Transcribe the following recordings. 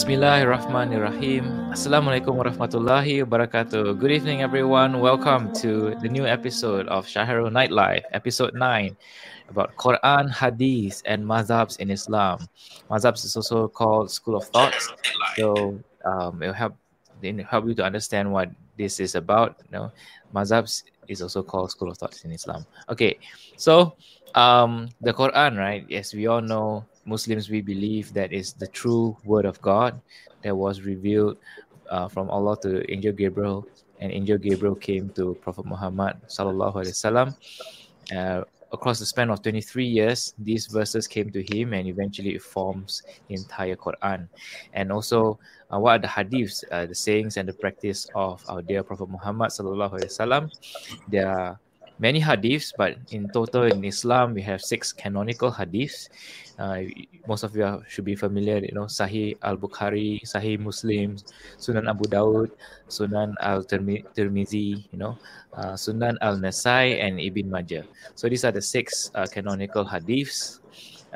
Bismillahirrahmanirrahim. Assalamualaikum warahmatullahi wabarakatuh. Good evening, everyone. Welcome to the new episode of Shahrul Nightlife, episode 9, about Quran, Hadith, and Mazhabs in Islam. Mazhabs is also called School of Thoughts. So um, it'll help, it'll help you to understand what this is about. You know, Mazhabs is also called School of Thoughts in Islam. Okay, so um, the Quran, right? Yes, we all know Muslims, we believe that is the true word of God that was revealed uh, from Allah to Angel Gabriel, and Angel Gabriel came to Prophet Muhammad sallallahu alaihi wasallam. Uh, across the span of 23 years, these verses came to him, and eventually it forms the entire Quran. And also, uh, what are the hadiths, uh, the sayings and the practice of our dear Prophet Muhammad sallallahu alaihi wasallam? There are many hadiths, but in total in Islam we have six canonical hadiths. Uh, most of you should be familiar, you know, Sahih Al Bukhari, Sahih Muslim, Sunan Abu Dawud, Sunan Al Tirmizi, you know, uh, Sunan Al Nasai, and Ibn Majah. So these are the six uh, canonical hadiths,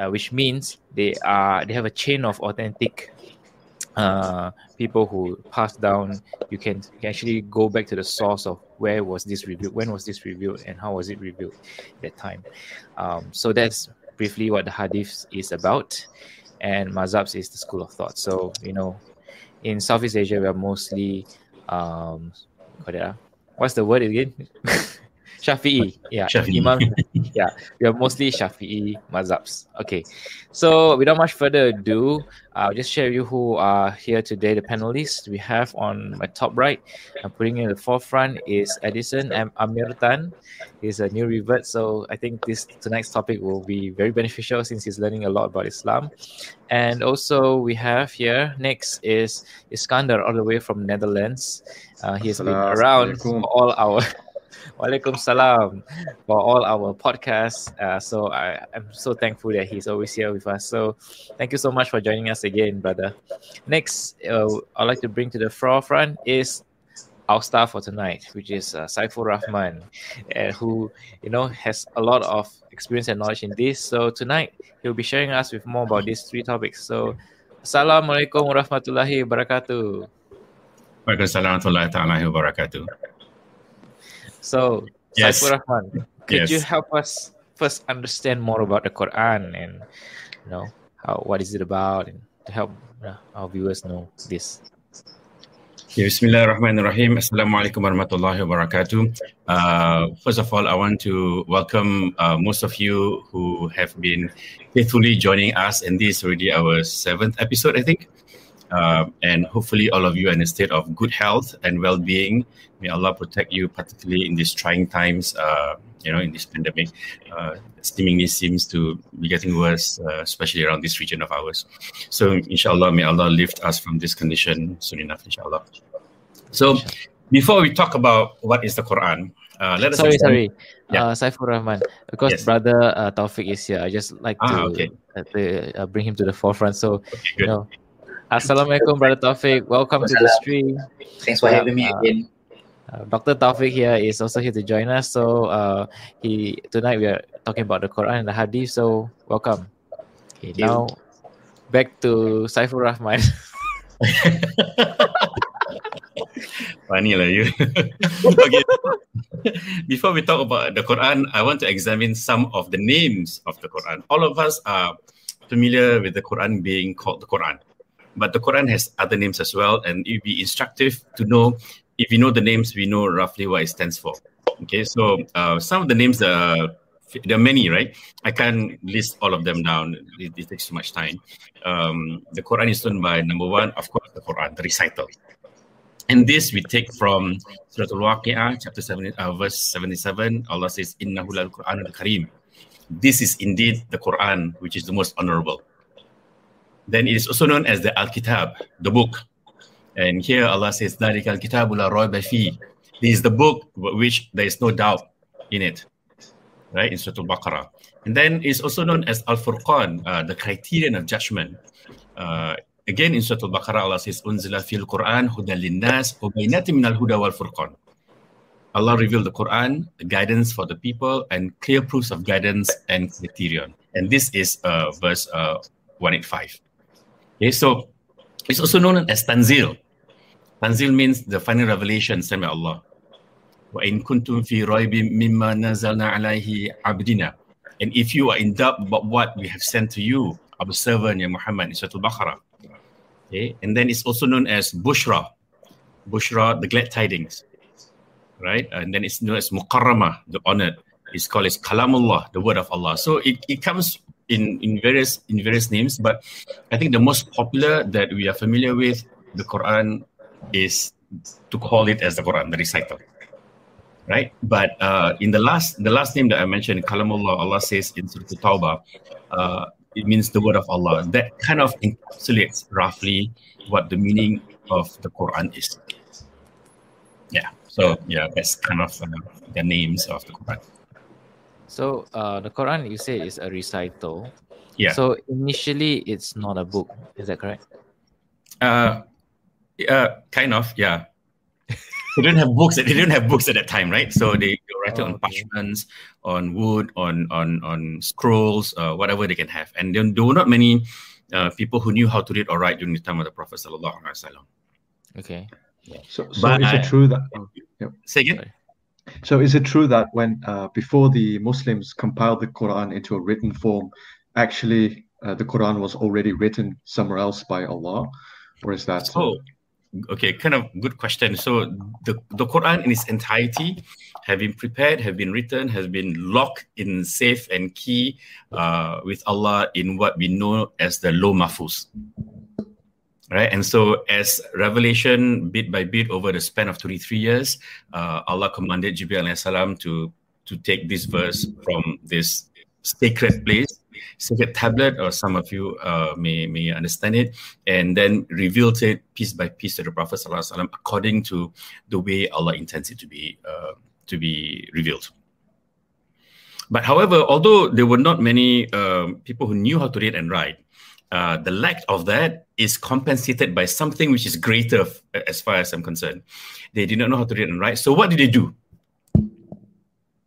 uh, which means they are they have a chain of authentic uh, people who passed down, you can, you can actually go back to the source of where was this revealed, when was this revealed, and how was it revealed at that time. Um, so that's briefly what the hadith is about, and mazhabs is the school of thought. So you know, in Southeast Asia, we are mostly um, what what's the word again? Shafi'i, yeah, Shafi'i. Imam, yeah, we are mostly Shafi'i mazhabs. Okay, so without much further ado, I'll just share you who are here today. The panelists we have on my top right, I'm putting in the forefront is Edison and Amir Tan. He's a new revert, so I think this tonight's topic will be very beneficial since he's learning a lot about Islam. And also we have here next is Iskander all the way from Netherlands. Uh, he has been around for all our Walaikum salam for all our podcasts. Uh, so I, I'm so thankful that he's always here with us. So thank you so much for joining us again, brother. Next, uh, I'd like to bring to the forefront is our star for tonight, which is uh, Saifur Rahman, uh, who you know has a lot of experience and knowledge in this. So tonight he'll be sharing us with more about these three topics. So, Assalamualaikum warahmatullahi wabarakatuh. Waalaikumsalam warahmatullahi wabarakatuh. So, yes. Saifur Rahman, could yes. you help us first understand more about the Quran and you know how what is it about and to help uh, our viewers know this? Bismillahirrahmanirrahim. Assalamualaikum warahmatullahi wabarakatuh. Uh, first of all, I want to welcome uh, most of you who have been faithfully joining us, and this is already our seventh episode, I think. Uh, and hopefully all of you are in a state of good health and well-being. May Allah protect you, particularly in these trying times. Uh, you know, in this pandemic, uh, seemingly seems to be getting worse, uh, especially around this region of ours. So, inshallah, may Allah lift us from this condition soon enough, inshallah. So, before we talk about what is the Quran, uh, let us. Sorry, sorry. Yeah. Uh, Saifur Rahman, because yes. brother uh, Taufik is here, I just like ah, to, okay. uh, to uh, bring him to the forefront. So, okay, you know, Assalamualaikum, Brother Taufik. Welcome to the stream. Thanks for having me uh, again. Uh, Dr. Taufik here is also here to join us. So uh, he tonight we are talking about the Quran and the Hadith. So welcome. Okay, now back to Saifur Rahman. Funny lah you. okay. Before we talk about the Quran, I want to examine some of the names of the Quran. All of us are familiar with the Quran being called the Quran but the Quran has other names as well, and it'd be instructive to know if you know the names, we know roughly what it stands for. Okay, so uh, some of the names are there are many, right? I can't list all of them down. It, it takes too much time. Um, the Quran is done by number one, of course, the Quran, the recital. And this we take from Surah Al-Waqi'ah, chapter 7, uh, verse 77. Allah says, Innahu al-Quran al-Karim. This is indeed the Quran, which is the most honorable. Then it is also known as the Al Kitab, the book. And here Allah says, Darik al Kitabul Fi. This is the book which there is no doubt in it, right? In Surah Al Baqarah. And then it's also known as Al Furqan, uh, the criterion of judgment. Uh, again, in Surah Al Baqarah, Allah says, Unzila fil Quran, Hudan linnas, Ubaynatim min al Huda wal Furqan. Allah revealed the Quran, the guidance for the people, and clear proofs of guidance and criterion. And this is uh, verse uh, 185. Okay, so It's also known as Tanzil. Tanzil means the final revelation sent by Allah. وَإِن كُنْتُمْ فِي رَيْبٍ مِمَّا نَزَلْنَا عَلَيْهِ عَبْدِنَا And if you are in doubt about what we have sent to you, our servant, Ya Muhammad, in Surah Al-Baqarah. Okay, and then it's also known as Bushra. Bushra, the glad tidings. Right? And then it's known as Muqarrama, the honored. It's called as Kalamullah, the word of Allah. So it, it comes in, in various in various names, but I think the most popular that we are familiar with, the Quran, is to call it as the Quran, the recital right? But uh, in the last the last name that I mentioned, Kalamullah, Allah says in Surah Tawbah, uh, it means the word of Allah. That kind of encapsulates roughly what the meaning of the Quran is. Yeah. So yeah, that's kind of uh, the names of the Quran. So uh, the Quran you say is a recital. Yeah. So initially it's not a book. Is that correct? Uh, uh kind of. Yeah they didn't have books. They didn't have books at that time, right? So they, they write it oh, on okay. parchments, on wood, on on on scrolls, uh, whatever they can have. And then there were not many uh, people who knew how to read or write during the time of the Prophet sallallahu alaihi wasallam. Okay. So, so but is it true that? Oh, yep. Say again. Sorry. So is it true that when uh, before the Muslims compiled the Quran into a written form, actually uh, the Quran was already written somewhere else by Allah, or is that? Oh, okay, kind of good question. So the, the Quran in its entirety have been prepared, have been written, has been locked in safe and key uh, with Allah in what we know as the Lawh Mahfuz. Right, and so as revelation bit by bit over the span of 23 years, uh, Allah commanded Jibril salam to to take this verse from this sacred place sacred tablet, or some of you uh, may may understand it, and then revealed it piece by piece to the Prophet ﷺ according to the way Allah intends it to be uh, to be revealed. But however, although there were not many um, people who knew how to read and write, uh, the lack of that is compensated by something which is greater, as far as I'm concerned. They did not know how to read and write. So what did they do?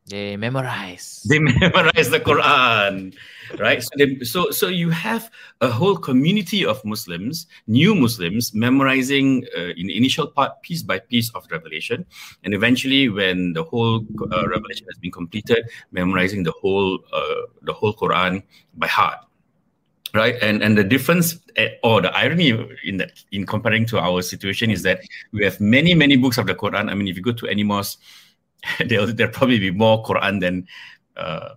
They memorize. They memorize the Quran, right? So, they, so, so you have a whole community of Muslims, new Muslims, memorizing uh, in the initial part, piece by piece of Revelation, and eventually, when the whole uh, Revelation has been completed, memorizing the whole uh, the whole Quran by heart, right? And and the difference eh, or the irony in that in comparing to our situation is that we have many many books of the Quran. I mean, if you go to any mosque there'll, there'll probably be more Quran than uh,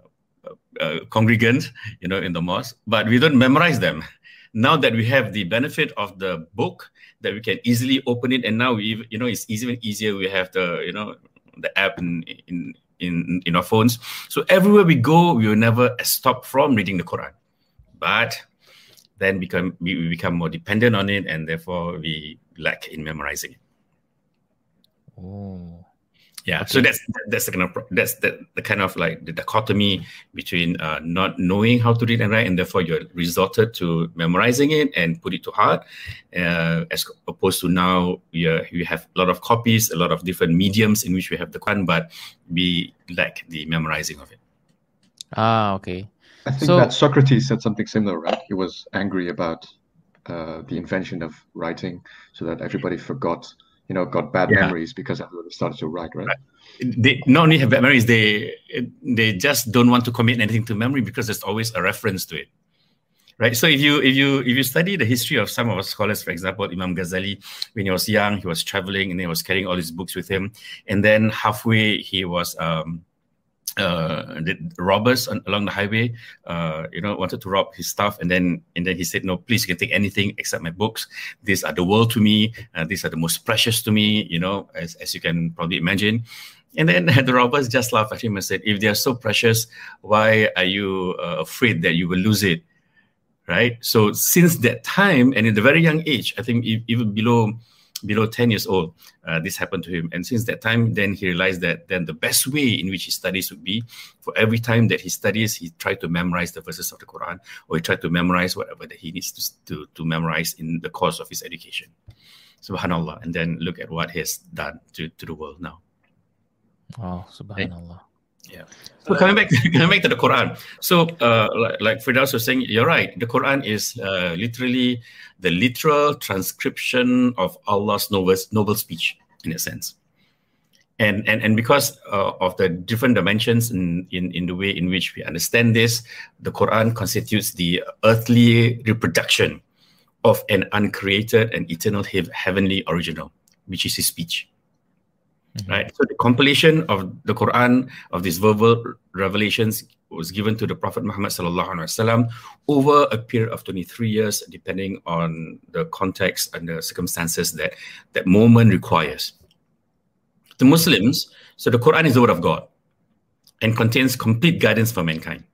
uh, congregants, you know, in the mosque. But we don't memorize them. Now that we have the benefit of the book, that we can easily open it, and now we, you know, it's even easier. We have the, you know, the app in in in, in our phones. So everywhere we go, we will never stop from reading the Quran. But then become we become more dependent on it, and therefore we lack in memorizing it. Oh yeah okay. so that's that's the kind of that's the, the kind of like the dichotomy between uh, not knowing how to read and write and therefore you're resorted to memorizing it and put it to heart uh, as opposed to now you you have a lot of copies a lot of different mediums in which we have the Quran but we lack the memorizing of it ah okay i think so, that socrates said something similar right? He was angry about uh, the invention of writing so that everybody forgot you know got bad yeah. memories because everybody started to write right? they not only have bad memories they they just don't want to commit anything to memory because there's always a reference to it. Right? So if you if you if you study the history of some of our scholars for example imam ghazali when he was young he was traveling and he was carrying all his books with him. And then halfway he was um uh, the robbers on, along the highway, uh, you know, wanted to rob his stuff, and then and then he said, "No, please, you can take anything except my books. These are the world to me. Uh, these are the most precious to me. You know, as as you can probably imagine." And then the robbers just laughed at him and said, "If they are so precious, why are you uh, afraid that you will lose it?" Right. So since that time, and in the very young age, I think even below below 10 years old, uh, this happened to him. And since that time, then he realized that then the best way in which he studies would be for every time that he studies, he tried to memorize the verses of the Quran or he tried to memorize whatever that he needs to, to, to memorize in the course of his education. Subhanallah. And then look at what he has done to, to the world now. Oh, subhanallah. Yeah. So coming back, coming back to the Quran. So, uh, like, like Firdaus was saying, you're right. The Quran is uh, literally the literal transcription of Allah's noble, noble speech, in a sense. And and and because uh, of the different dimensions in, in in the way in which we understand this, the Quran constitutes the earthly reproduction of an uncreated and eternal heavenly original, which is His speech. Mm-hmm. Right. So the compilation of the Quran of these verbal revelations was given to the Prophet Muhammad sallallahu alaihi wasallam over a period of 23 years, depending on the context and the circumstances that that moment requires. The Muslims, so the Quran is the word of God and contains complete guidance for mankind.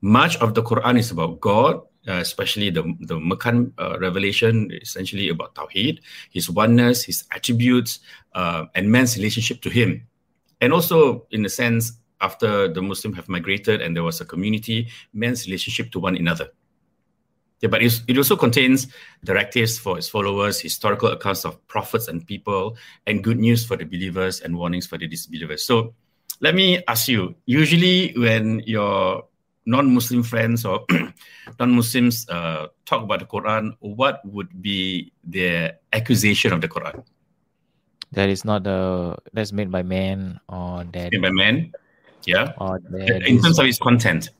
Much of the Quran is about God uh, especially the the Meccan uh, revelation, essentially about Tawheed, His oneness, His attributes, uh, and man's relationship to Him, and also in a sense after the Muslims have migrated and there was a community, man's relationship to one another. Yeah, but it also contains directives for its followers, historical accounts of prophets and people, and good news for the believers and warnings for the disbelievers. So, let me ask you: usually, when you're non-Muslim friends or non-Muslims uh, talk about the Quran, what would be their accusation of the Quran? That is not the that's made by man or that made by man, yeah. Or in terms of its content,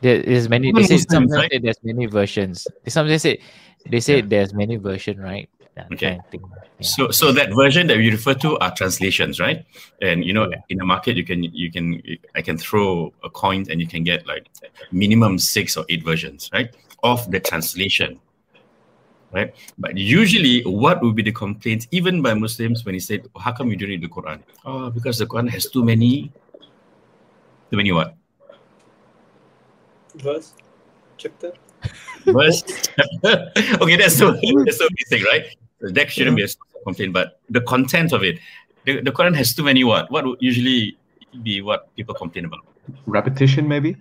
there is many. They say sometimes right? there's many versions. Sometimes they say they say yeah. there's many version, right? Okay. Kind of yeah. So so that version that we refer to are translations, right? And you know, yeah. in the market, you can you can I can throw a coin and you can get like minimum six or eight versions, right, of the translation. Right, but usually, what would be the complaints, even by Muslims, when he said, "How come you don't read the Quran?" Oh, because the Quran has too many, too many what? Verse, chapter. Verse. okay, that's so that's so basic, right? That shouldn't be a complaint, but the content of it, the, the Quran has too many what? What would usually be what people complain about? Repetition, maybe.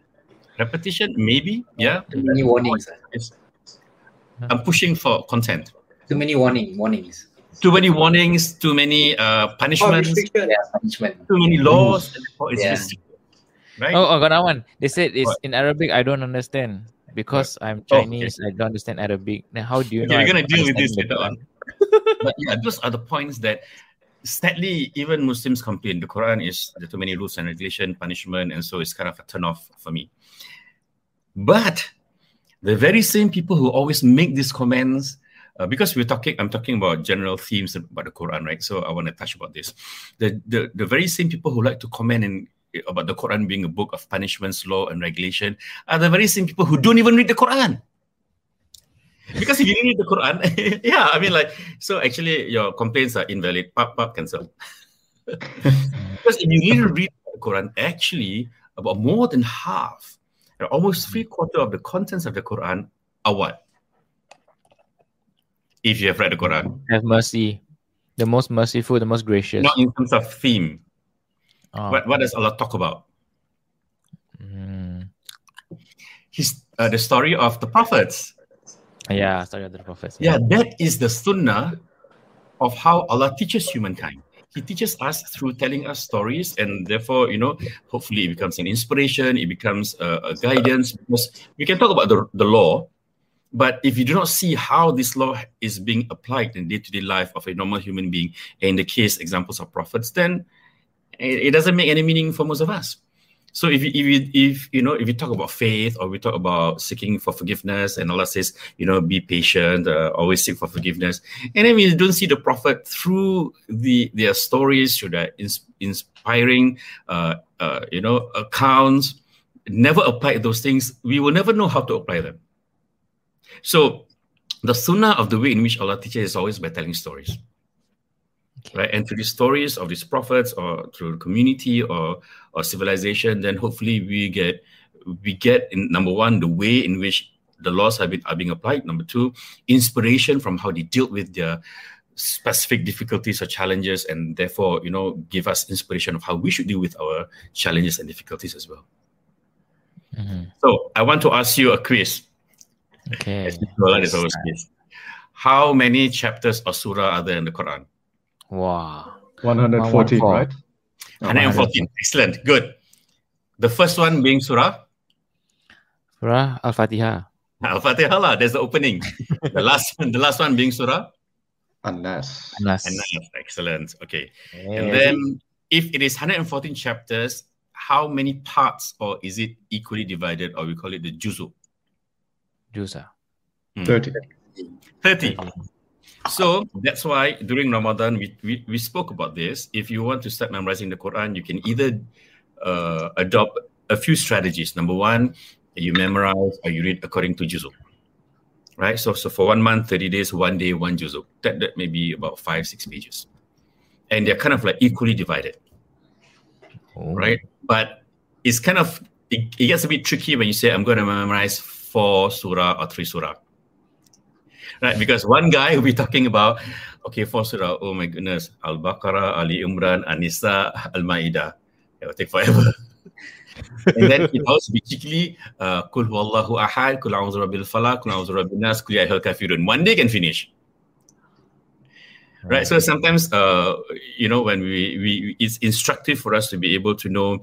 Repetition, maybe. Yeah. Too many warnings. I'm pushing for content. Too many warning warnings. Too many warnings. Too many uh, punishments. Oh, yeah, punishment. Too many laws. Yeah. Right? Oh, I got that one. They said it's what? in Arabic. I don't understand because I'm Chinese. Oh, okay. I don't understand Arabic. Now, how do you okay, know? You're gonna deal with this later on but yeah, those are the points that sadly even Muslims complain. The Quran is there too many rules and regulation, punishment, and so it's kind of a turn off for me. But the very same people who always make these comments, uh, because we're talking, I'm talking about general themes about the Quran, right? So I want to touch about this. The, the the very same people who like to comment and about the Quran being a book of punishments, law, and regulation are the very same people who don't even read the Quran because if you read the Quran, yeah, I mean, like, so actually your complaints are invalid. Pop, pop, cancel. because if you need to read the Quran, actually, about more than half, almost three quarter of the contents of the Quran are what? If you have read the Quran, have mercy, the most merciful, the most gracious. Not in terms of theme. Oh. What What does Allah talk about? Mm. His uh, the story of the prophets yeah, story of the prophets. Yeah. yeah, that is the sunnah of how Allah teaches humankind. He teaches us through telling us stories, and therefore, you know, hopefully it becomes an inspiration, it becomes a, a guidance. Because we can talk about the, the law, but if you do not see how this law is being applied in day-to-day life of a normal human being, in the case examples of prophets, then it, it doesn't make any meaning for most of us. So if you, if you, if you know if you talk about faith or we talk about seeking for forgiveness, and Allah says you know be patient, uh, always seek for forgiveness, and then we don't see the prophet through the their stories, through their ins- inspiring uh, uh, you know accounts, never apply those things, we will never know how to apply them. So the sunnah of the way in which Allah teaches is always by telling stories right? And through the stories of these prophets, or through community or or civilization, then hopefully we get we get in number one the way in which the laws have been are being applied. Number two, inspiration from how they dealt with their specific difficulties or challenges, and therefore you know give us inspiration of how we should deal with our challenges and difficulties as well. Mm-hmm. So I want to ask you a quiz. Okay. How many chapters or surah are there in the Quran? Wow. 114, right? 114. Excellent. Good. The first one being Surah Surah Al-Fatihah. Al-Fatihah lah. There's the opening. the last one, the last one being Surah Anas. Anas. An-Nas. Excellent. Okay. Yeah. And then if it is 114 chapters, how many parts or is it equally divided or we call it the juzu? Jusa. Hmm. 30. 30. So that's why during Ramadan we, we, we spoke about this. If you want to start memorizing the Quran, you can either uh, adopt a few strategies. Number one, you memorize or you read according to juzu. Right? So so for one month, 30 days, one day, one juzu. That that may be about five, six pages. And they're kind of like equally divided. Oh. right? But it's kind of it, it gets a bit tricky when you say I'm going to memorize four surah or three surah, right? Because one guy will be talking about okay, four surah. Oh my goodness, Al Baqarah, Ali Imran, Anisa, Al Ma'idah. It will take forever. and then it also cheekily, uh, Kul Wallahu Ahad, Kul A'udhu Rabbil Falaq, Kul A'udhu Rabbin Nas, Kul Ya Ayyuhal Kafirun. One day can finish right so sometimes uh you know when we we it's instructive for us to be able to know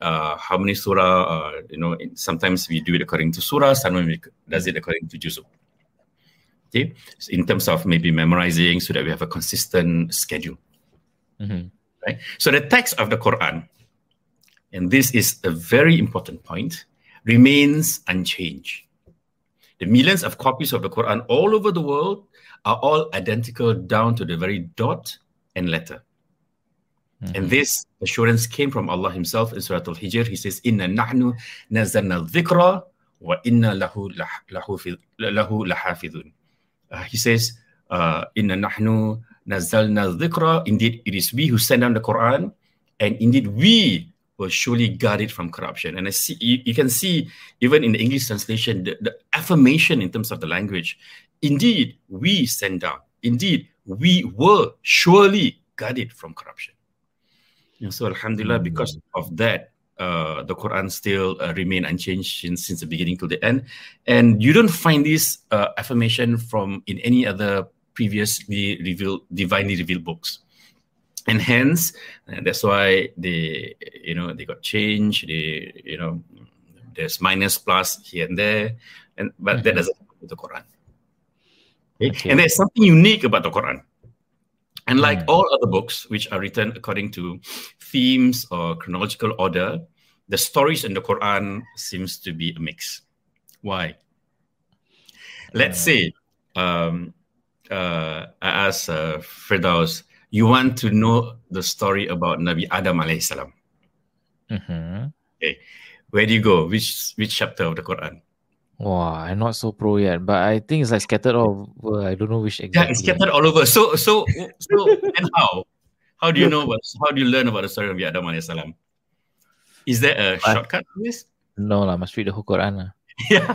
uh how many surah uh you know sometimes we do it according to surah sometimes we does it according to juzuk okay in terms of maybe memorizing so that we have a consistent schedule Mhm. right so the text of the quran and this is a very important point remains unchanged the millions of copies of the quran all over the world are all identical down to the very dot and letter and Mhm. this assurance came from Allah Himself in Surah Al-Hijr. He says, "Inna nahnu nazzalna dhikra wa inna lahu lah- lahu lahu lahafidhun." Uh, he says, uh, "Inna nahnu nazzalna dhikra." Indeed, it is we who send down the Quran, and indeed we will surely guard it from corruption. And I see you, you can see even in the English translation the, the affirmation in terms of the language. Indeed, we send down. Indeed, we will surely guard it from corruption. And so, Alhamdulillah, because of that, uh, the Quran still uh, remain unchanged since, since the beginning to the end. And you don't find this uh, affirmation from in any other previously revealed, divinely revealed books. And hence, uh, that's why they, you know, they got changed. They, you know, there's minus plus here and there, and but that Mhm. doesn't happen with the Quran. Okay. And there's something unique about the Quran. Unlike Mm. all other books, which are written according to themes or chronological order, the stories in the Quran seems to be a mix. Why? Let's say um, uh, I ask uh, Firdaus, you want to know the story about Nabi Adam alayhi salam. Mhm. Okay. Where do you go? Which which chapter of the Quran? Wow, I'm not so pro yet, but I think it's like scattered all over. I don't know which exactly. Yeah, it's scattered all over. So so so and how? How do you know what? How do you learn about the story of Nabi Adam alayhi salam? Is there a I- shortcut to this? No lah, must read the whole Quran lah. Yeah.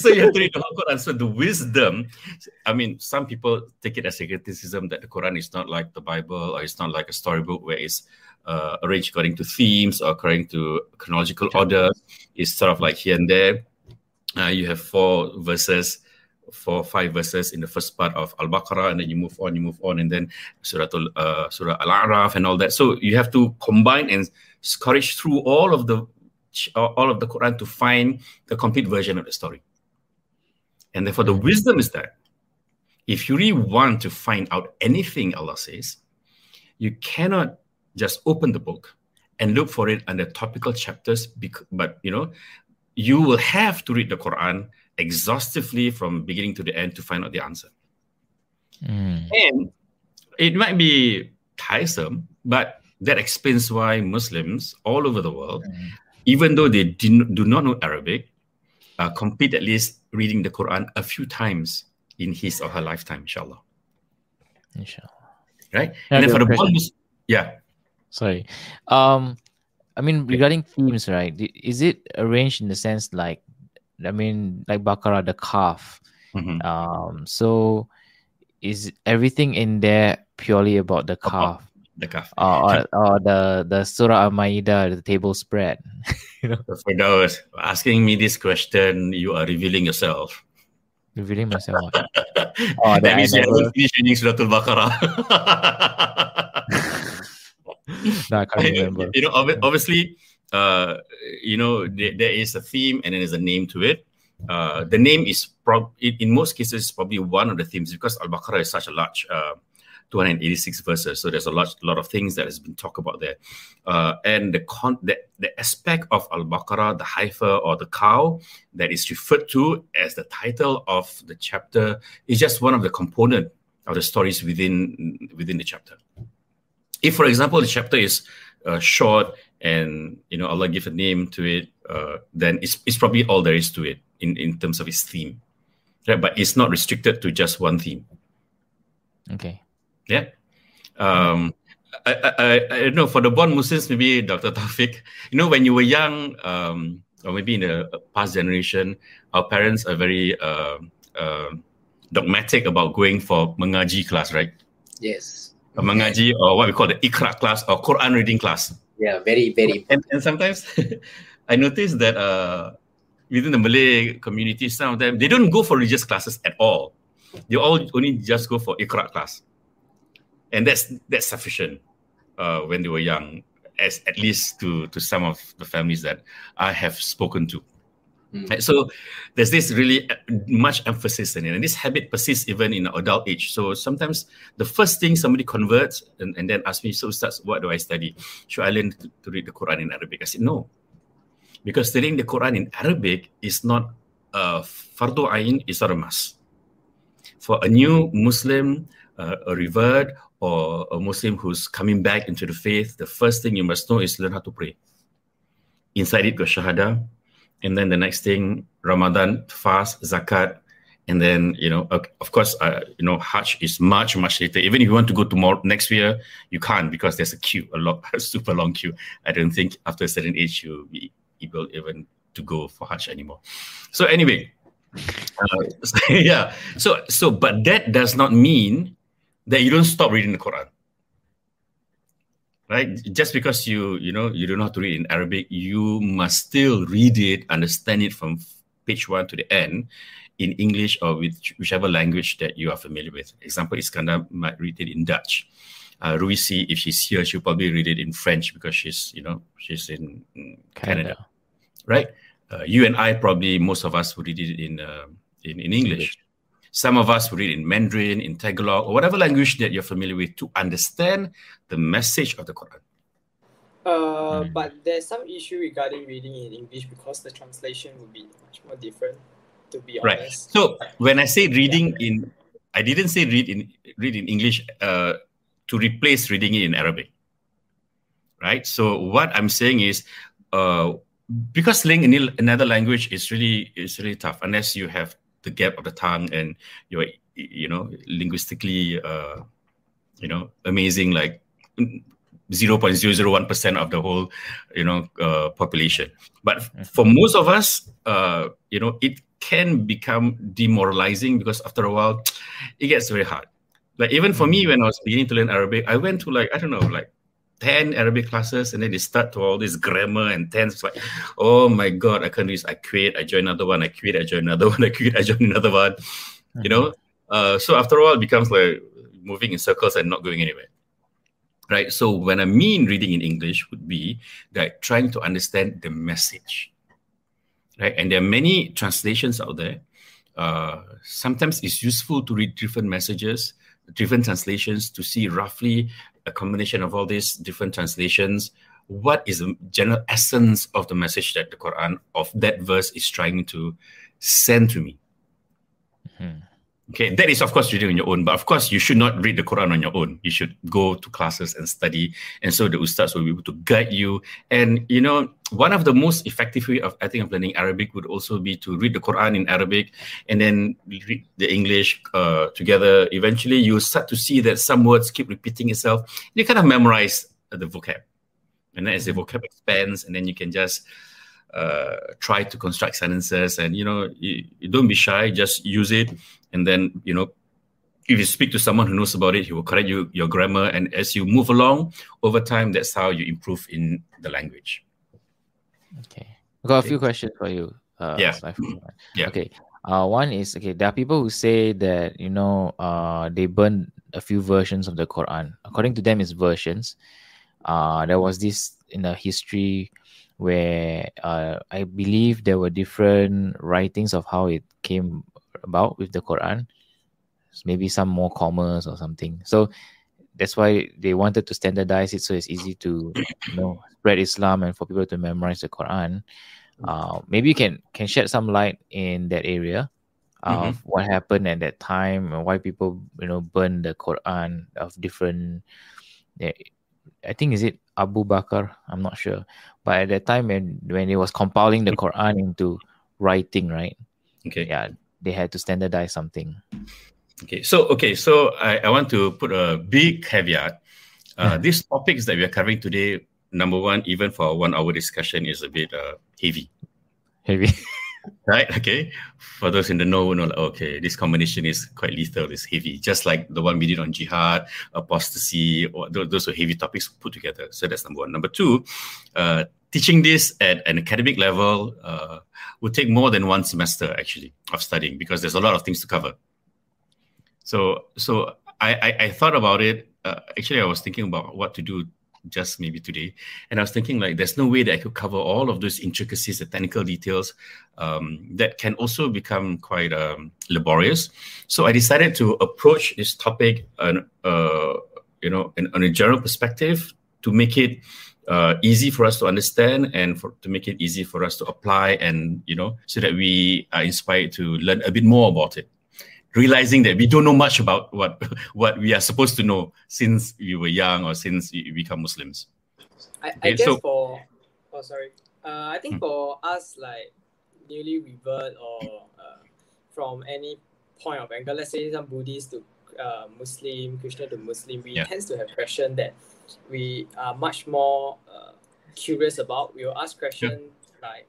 so you have to read the whole Quran. So the wisdom, I mean, some people take it as a criticism that the Quran is not like the Bible or it's not like a storybook where it's uh, arranged according to themes or according to chronological order. It's sort of like here and there. Uh, you have four verses, four five verses in the first part of Al Baqarah, and then you move on, you move on, and then Surah uh, Surah Al Araf and all that. So you have to combine and scourge through all of the all of the Quran to find the complete version of the story. And therefore, the wisdom is that if you really want to find out anything Allah says, you cannot just open the book and look for it under topical chapters, but you know, you will have to read the Quran exhaustively from beginning to the end to find out the answer. Mm. And it might be tiresome, but that explains why Muslims all over the world, Mm. even though they do, do not know Arabic, uh, complete at least reading the Quran a few times in his or her lifetime, inshallah. Inshallah. Right? Yeah, and then for the the bonus, yeah. Sorry. Um, I mean, regarding themes, right? Is it arranged in the sense like, I mean, like Baqarah, the calf. Mhm. Um, so is everything in there purely about the calf, The calf. or, or, or the the Surah Al Ma'idah, the table spread? you know? For those asking me this question, you are revealing yourself. Revealing myself. Oh, that that means you haven't finished reading Surah Al-Baqarah. no, I can't remember. you know, obvi- obviously, uh, you know, there, there is a theme and then there's a name to it. Uh, the name is prob in, in most cases probably one of the themes because Al Baqarah is such a large uh, 286 verses, so there's a lot lot of things that has been talked about there, uh, and the con the, the aspect of Al Baqarah, the heifer or the cow that is referred to as the title of the chapter is just one of the component of the stories within within the chapter. If, for example, the chapter is uh, short and you know Allah give a name to it, uh, then it's, it's probably all there is to it in, in terms of its theme, right? But it's not restricted to just one theme. Okay. Yeah. Um, I, I, I don't know for the born Muslims, maybe Dr. Taufik, you know, when you were young, um, or maybe in the past generation, our parents are very uh, uh, dogmatic about going for mengaji class, right? Yes. Mengaji or what we call the ikra class or Quran reading class. Yeah, very, very. And, and sometimes I noticed that uh, within the Malay community, some of them, they don't go for religious classes at all. They all only just go for ikra class. And that's that's sufficient uh, when they were young, as at least to, to some of the families that I have spoken to. Mm. So there's this really uh, much emphasis in it, and this habit persists even in adult age. So sometimes the first thing somebody converts and, and then asks me, "So, Ustaz, what do I study? Should I learn to, to read the Quran in Arabic?" I said, "No, because studying the Quran in Arabic is not a fardu ain, it's not a must. For a new Muslim, uh, a revert, or a Muslim who's coming back into the faith, the first thing you must know is learn how to pray. Inside it, got shahada, and then the next thing, Ramadan, fast, zakat, and then you know, of course, uh, you know, Hajj is much much later. Even if you want to go tomorrow next year, you can't because there's a queue, a lot, a super long queue. I don't think after a certain age you'll be able even to go for Hajj anymore. So anyway, uh, yeah. So so, but that does not mean that you don't stop reading the Quran. Right? Just because you you know you don't know how to read in Arabic, you must still read it, understand it from page one to the end in English or with whichever language that you are familiar with. Example, Iskandar might read it in Dutch. Uh, Ruisi, if she's here, she'll probably read it in French because she's, you know, she's in, Canada. Canada. right? Uh, you and I probably most of us would read it in uh, in, in English. Some of us would read in Mandarin, in Tagalog, or whatever language that you're familiar with to understand the message of the Quran. Uh, Mm. But there's some issue regarding reading in English because the translation would be much more different. To be Right. honest. So when I say reading in, I didn't say read in read in English uh, to replace reading it in Arabic. Right. So what I'm saying is, uh, because learning in another language is really is really tough unless you have the gap of the tongue and you're you know linguistically uh, you know amazing like 0.001% of the whole you know uh, population. But for most of us uh, you know it can become demoralizing because after a while it gets very hard. Like even for me when i was beginning to learn arabic i went to like i don't know like 10 arabic classes and then they start to all this grammar and tense it's like oh my god i can't do this. I quit i join another one i quit i join another one i quit i join another one you know? Uh, so after a while it becomes like moving in circles and not going anywhere right? So when i mean reading in english would be like trying to understand the message right? And there are many translations out there. Uh, sometimes it's useful to read different messages different translations to see roughly a combination of all these different translations what is the general essence of the message that the quran of that verse is trying to send to me Mhm. Okay, that is of course reading on your own, but of course you should not read the Quran on your own. You should go to classes and study, and so the ustads will be able to guide you. And you know, one of the most effective way of I think of learning Arabic would also be to read the Quran in Arabic and then read the English uh, together. Eventually, you start to see that some words keep repeating itself. You kind of memorize the vocab, and then as the vocab expands, and then you can just uh, try to construct sentences and you know you, you don't be shy just use it and then you know if you speak to someone who knows about it he will correct you your grammar and as you move along over time that's how you improve in the language Okay. I've got a few questions for you. Uh, Yeah. Yeah. Okay. Uh, one is okay. There are people who say that you know, uh, they burned a few versions of the Quran. According to them, it's versions. Uh, there was this in the history where uh, I believe there were different writings of how it came about with the Quran. Maybe some more commas or something. So that's why they wanted to standardize it so it's easy to you know spread Islam and for people to memorize the Quran. Uh, maybe you can can shed some light in that area of Mhm. what happened at that time and why people you know burn the Quran of different. eh, I think is it Abu Bakr? I'm not sure, but at that time when when it was compiling the Quran into writing, right? Okay. Yeah, they had to standardize something. Okay, so okay, so I, I want to put a big caveat. Uh, these topics that we are covering today, number one, even for a one-hour discussion, is a bit uh, heavy, Heavy. right? Okay, for those in the know, know like, okay, this combination is quite lethal, it's heavy, just like the one we did on jihad, apostasy, or those, those are heavy topics put together. So that's number one. Number two, uh, teaching this at an academic level uh, would take more than one semester actually of studying because there's a lot of things to cover. So so I I, I thought about it. Uh, actually, I was thinking about what to do just maybe today, and I was thinking like there's no way that I could cover all of those intricacies, the technical details um, that can also become quite um, laborious. So I decided to approach this topic, uh, uh, you know, on a general perspective to make it uh, easy for us to understand and for, to make it easy for us to apply and you know so that we are inspired to learn a bit more about it realizing that we don't know much about what what we are supposed to know since we were young or since we become muslims I, I Okay, guess so- for oh sorry, uh, I think Hmm. for us like newly revert or uh, from any point of angle, let's say some Buddhist to uh, Muslim, Christian to Muslim, we Yeah. tends to have question that we are much more uh, curious about. We will ask questions like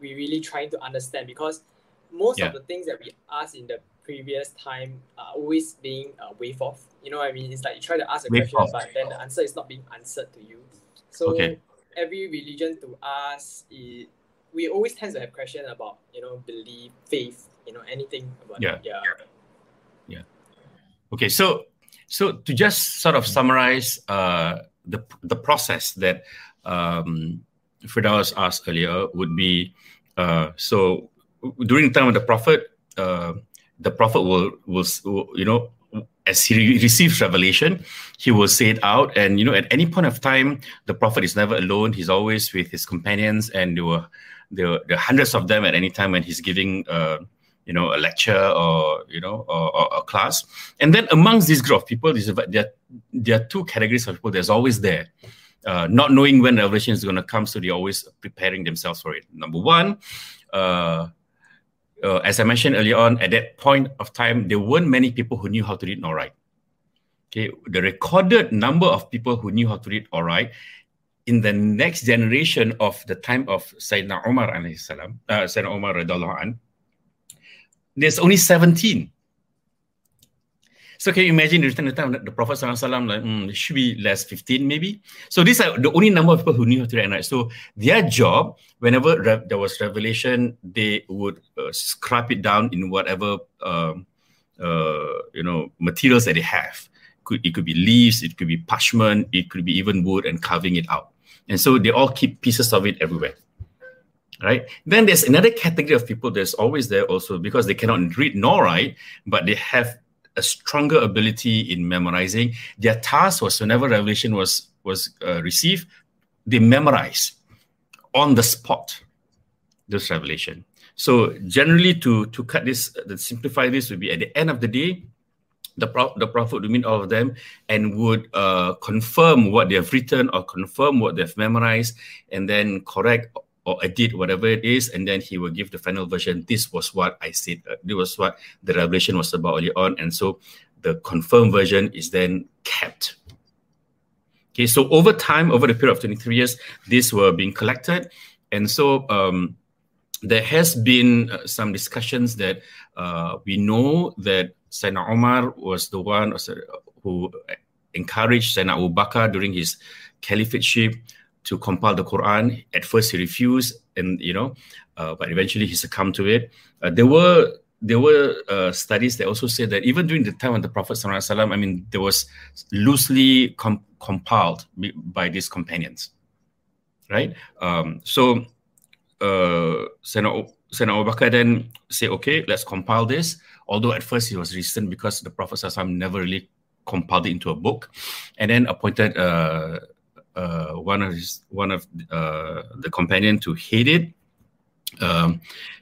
we really trying to understand because most Yeah. of the things that we asked in the previous time are always being uh, wave off. You know what I mean? It's like you try to ask a Wave question, off. but then the answer is not being answered to you. So Okay. every religion to us, it, we always tend to have question about you know belief, faith, you know anything about yeah. It. Yeah. yeah. okay so so to just sort of summarize uh, the the process that um, Firdaus asked earlier would be uh, so during the time of the prophet uh, the prophet will, will you know as he re- receives revelation he will say it out. And you know at any point of time the prophet is never alone. He's always with his companions and there were there were, there hundreds of them at any time when he's giving uh, you know a lecture or you know or, or a class. And then amongst this group of people there, are- there are two categories of people there's always there. Uh, not knowing when revelation is going to come so they're always preparing themselves for it. Number one uh, uh, as I mentioned earlier on, at that point of time, there weren't many people who knew how to read nor write. Okay, the recorded number of people who knew how to read or write in the next generation of the time of Sayyidina Umar alayhi salam, uh, Sayyidina Umar an, there's only 17. So can you imagine the time the Prophet sallallahu like, mm, should be less 15 maybe. So these are the only number of people who knew how to write. So their job whenever re- there was revelation, they would uh, scrap it down in whatever um, uh, you know materials that they have. Could it could be leaves, it could be parchment, it could be even wood, and carving it out. And so they all keep pieces of it everywhere. Right. Then there's another category of people that's always there also because they cannot read nor write, but they have a stronger ability in memorizing. Their task was whenever revelation was was uh, received, they memorize on the spot this revelation. So generally, to to cut this, to simplify this, would be at the end of the day, the pro- the prophet would meet all of them and would uh, confirm what they have written or confirm what they've memorized, and then correct or edit whatever it is, and then he will give the final version. This was what I said. Uh, this was what the revelation was about early on, and so the confirmed version is then kept. Okay, so over time, over the period of 23 years, these were being collected. And so um, there has been uh, some discussions that uh, we know that Sayyidina Omar was the one who encouraged Sayyidina Abu Bakr during his caliphateship to compile the Quran. At first, he refused, and you know, uh, but eventually he succumbed to it. Uh, there were there were uh, studies that also said that even during the time of the Prophet Sallallahu I mean, there was loosely com- compiled by these companions. right? Um, so uh, Sayyidina Abu Bakr then say, okay, let's compile this. Although at first he was resistant because the Prophet Sallallahu never really compiled it into a book, and then appointed uh, uh, one of his, one of uh, the companion to head it. Um,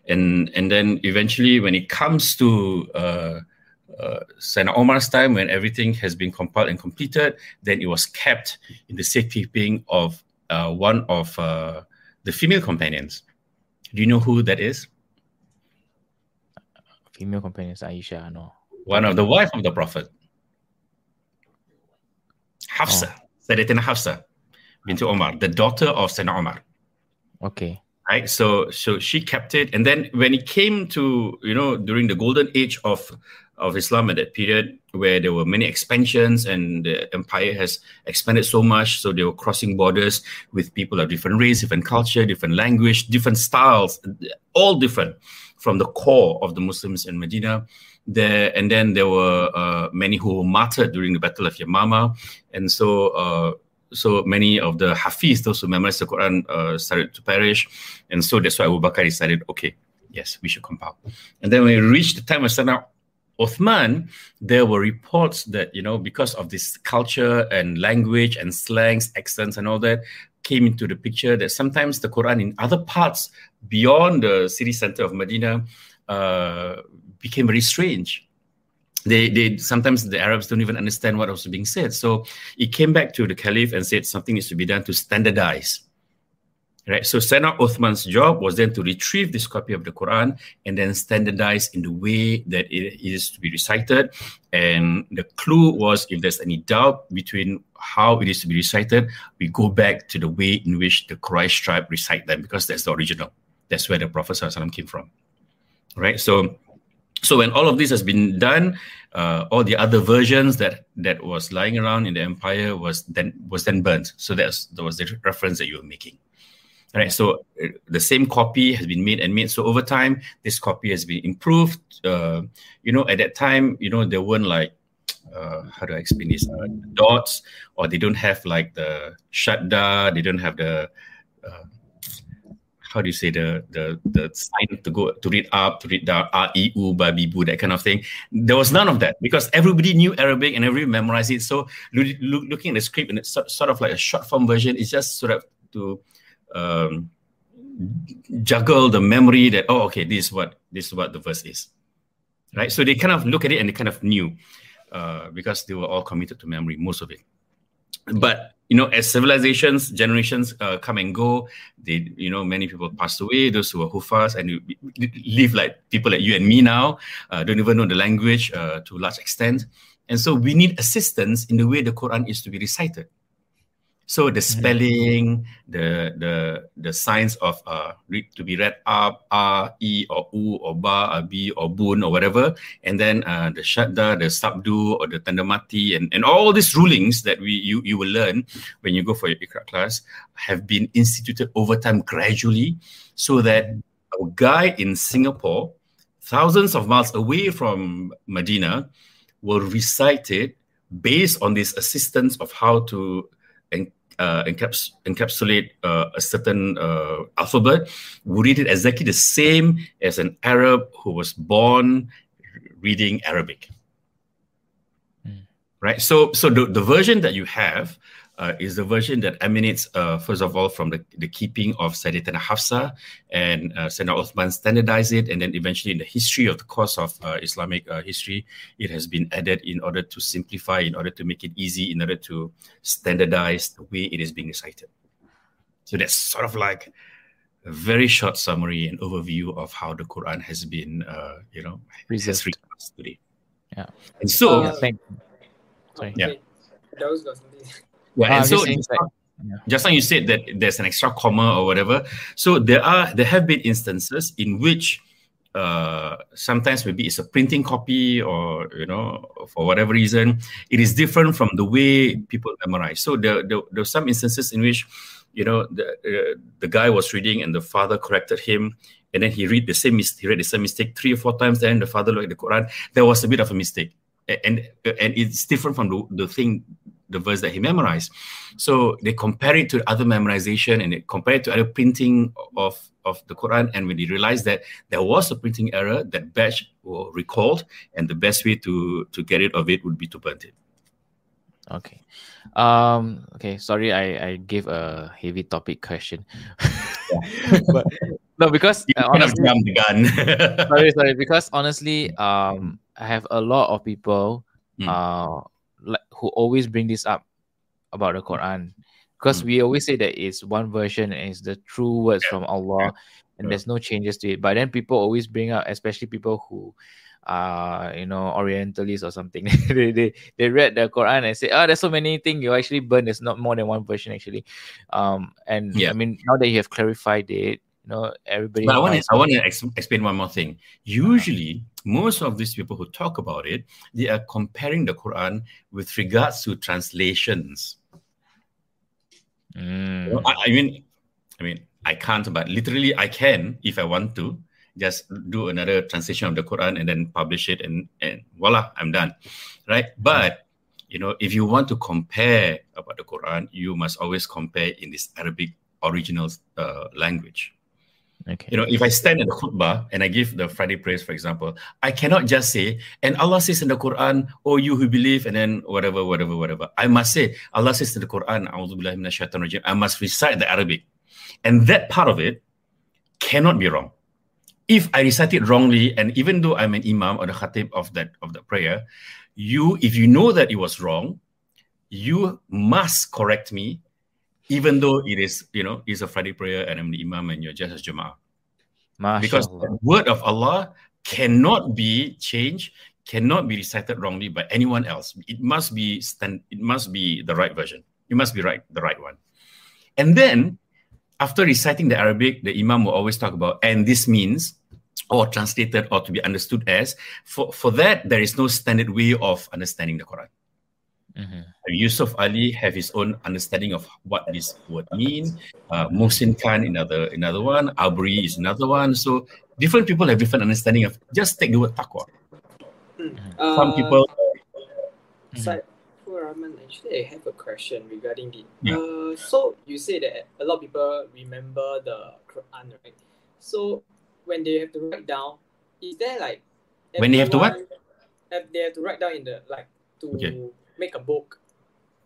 and and then eventually, when it comes to uh, uh, Sayyidina Omar's time, when everything has been compiled and completed, then it was kept in the safekeeping of uh, one of uh, the female companions. Do you know who that is? Female companions, Aisha, no. One of the wife of the Prophet. Hafsa, oh. Sayyidatina Hafsa bint Omar, the daughter of Sayyidina Omar. Okay. Right. So so she kept it. And then when it came to, you know, during the golden age of of Islam at that period where there were many expansions and the empire has expanded so much. So they were crossing borders with people of different race, different culture, different language, different styles, all different from the core of the Muslims in Medina. There and then there were uh, many who were martyred during the Battle of Yamama, and so uh, so many of the Hafiz, those who memorized the Quran, uh, started to perish, and so that's why Abu Bakr decided, okay, yes, we should compile. And then when we reached the time of Sayyidina Uthman, there were reports that, you know, because of this culture and language and slangs, accents and all that, came into the picture that sometimes the Quran in other parts beyond the city center of Medina uh, became very strange. They, they sometimes the Arabs don't even understand what was being said. So it came back to the Caliph and said something needs to be done to standardize Right. So Sayyidina Uthman's job was then to retrieve this copy of the Quran and then standardize in the way that it is to be recited. And the clue was if there's any doubt between how it is to be recited, we go back to the way in which the Quraysh tribe recite them because that's the original. That's where the Prophet came from. Right. So so when all of this has been done, uh, all the other versions that that was lying around in the empire was then was then burnt. So that's that was the reference that you were making. Right so uh, the same copy has been made and made. So over time this copy has been improved. Uh, you know at that time you know there weren't like uh, how do I explain this? Uh, dots or they don't have like the shadda they don't have the uh, how do you say the the the sign to go to read up to read down r e u ba bi bu that kind of thing. There was none of that because everybody knew arabic and everybody memorized it. So lo- lo- looking at the script and it's sort of like a short form version it's just sort of to um, juggle the memory that oh okay this is what this is what the verse is. Right? So they kind of look at it and they kind of knew uh, because they were all committed to memory most of it but you know as civilizations generations uh, come and go they you know many people passed away those who were hufaz and you live like people like you and me now uh, don't even know the language uh, to a large extent. And so we need assistance in the way the quran is to be recited so the mm-hmm. spelling, the the the signs of uh read to be read up, a, e or u or ba or b or bun or whatever, and then uh, the shadda, the sabdu or the tandamati, and, and all these rulings that we you you will learn when you go for your Iqra class have been instituted over time gradually, so that a guy in Singapore, thousands of miles away from Medina, will recite it based on this assistance of how to uh, encaps- encapsulate uh, a certain uh, alphabet, would read it exactly the same as an Arab who was born reading Arabic. Mm. Right. So, so the, the version that you have uh, is the version that emanates, uh, first of all, from the, the keeping of Sayyidatina Hafsa and uh, Sayyidina Uthman standardized it. And then eventually, in the history of the course of uh, Islamic uh, history, it has been added in order to simplify, in order to make it easy, in order to standardize the way it is being recited. So that's sort of like a very short summary and overview of how the Quran has been, uh, you know, Preserved. has today. Yeah. And so, yeah, thank- Sorry. Yeah. That was got something. Yeah, Uh, and I'm so just saying just that- now, yeah. just now you said that there's an extra comma or whatever. So there are there have been instances in which uh, sometimes maybe it's a printing copy or you know for whatever reason it is different from the way people memorize. So there there, there are some instances in which you know the uh, the guy was reading and the father corrected him. And then he read the same mis- he read the same mistake three or four times. Then the father looked at the Quran. There was a bit of a mistake, A- and and it's different from the, the thing the verse that he memorized. So they compare it to other memorization and they compare it to other printing of, of the Quran. And when they realized that there was a printing error, that batch were recalled, and the best way to, to get rid of it would be to burn it. Okay. Um, okay, sorry, I, I gave a heavy topic question. but no, because You uh, honestly, the gun. sorry, sorry, because honestly, um, I have a lot of people, Mm. uh, like who always bring this up about the Quran, because Mm. we always say that it's one version and it's the true words from Allah, and Yeah. there's no changes to it. But then people always bring up, especially people who, uh, you know, Orientalists or something. they, they they read the Quran and say, oh, there's so many things you actually burn. There's not more than one version actually. Um, and Yeah. I mean, now that you have clarified it, you know, everybody. But I want to I want to ex- explain one more thing. Usually, most of these people who talk about it, they are comparing the Quran with regards to translations. Mm. You know, I, I mean, I mean, I can't, but literally, I can if I want to. Just do another translation of the Quran and then publish it, and and voila, I'm done, right? But you know, if you want to compare about the Quran, you must always compare in this Arabic original uh, language. Okay. You know, if I stand at the khutbah and I give the Friday prayers, for example, I cannot just say, and Allah says in the Quran, oh, you who believe, and then whatever, whatever, whatever. I must say, Allah says in the Quran, "A'udhu billahi minash rajim." I must recite the Arabic. And that part of it cannot be wrong. If I recite it wrongly, and even though I'm an imam or the khatib of that of the prayer, you, if you know that it was wrong, you must correct me, even though it is, you know, it's a Friday prayer and I'm the imam and you're just a jama'ah because the word of Allah cannot be changed, cannot be recited wrongly by anyone else. It must be stand, it must be the right version. It must be right, the right one. And then after reciting the Arabic, the Imam will always talk about, and this means, or translated or to be understood as. For, for that, there is no standard way of understanding the Quran. Mhm. Yusuf Ali have his own understanding of what this word mean. Uh, Mohsin Khan another another one. Abri is another one. So different people have different understanding of. Just take the word taqwa. Some Uh, people, Said Rahman, actually, I have a question regarding the. Yeah. Uh, so you say that a lot of people remember the Quran, right? So when they have to write down, is there like When they have to what? have- They have to write down in the like to Okay. Make a book,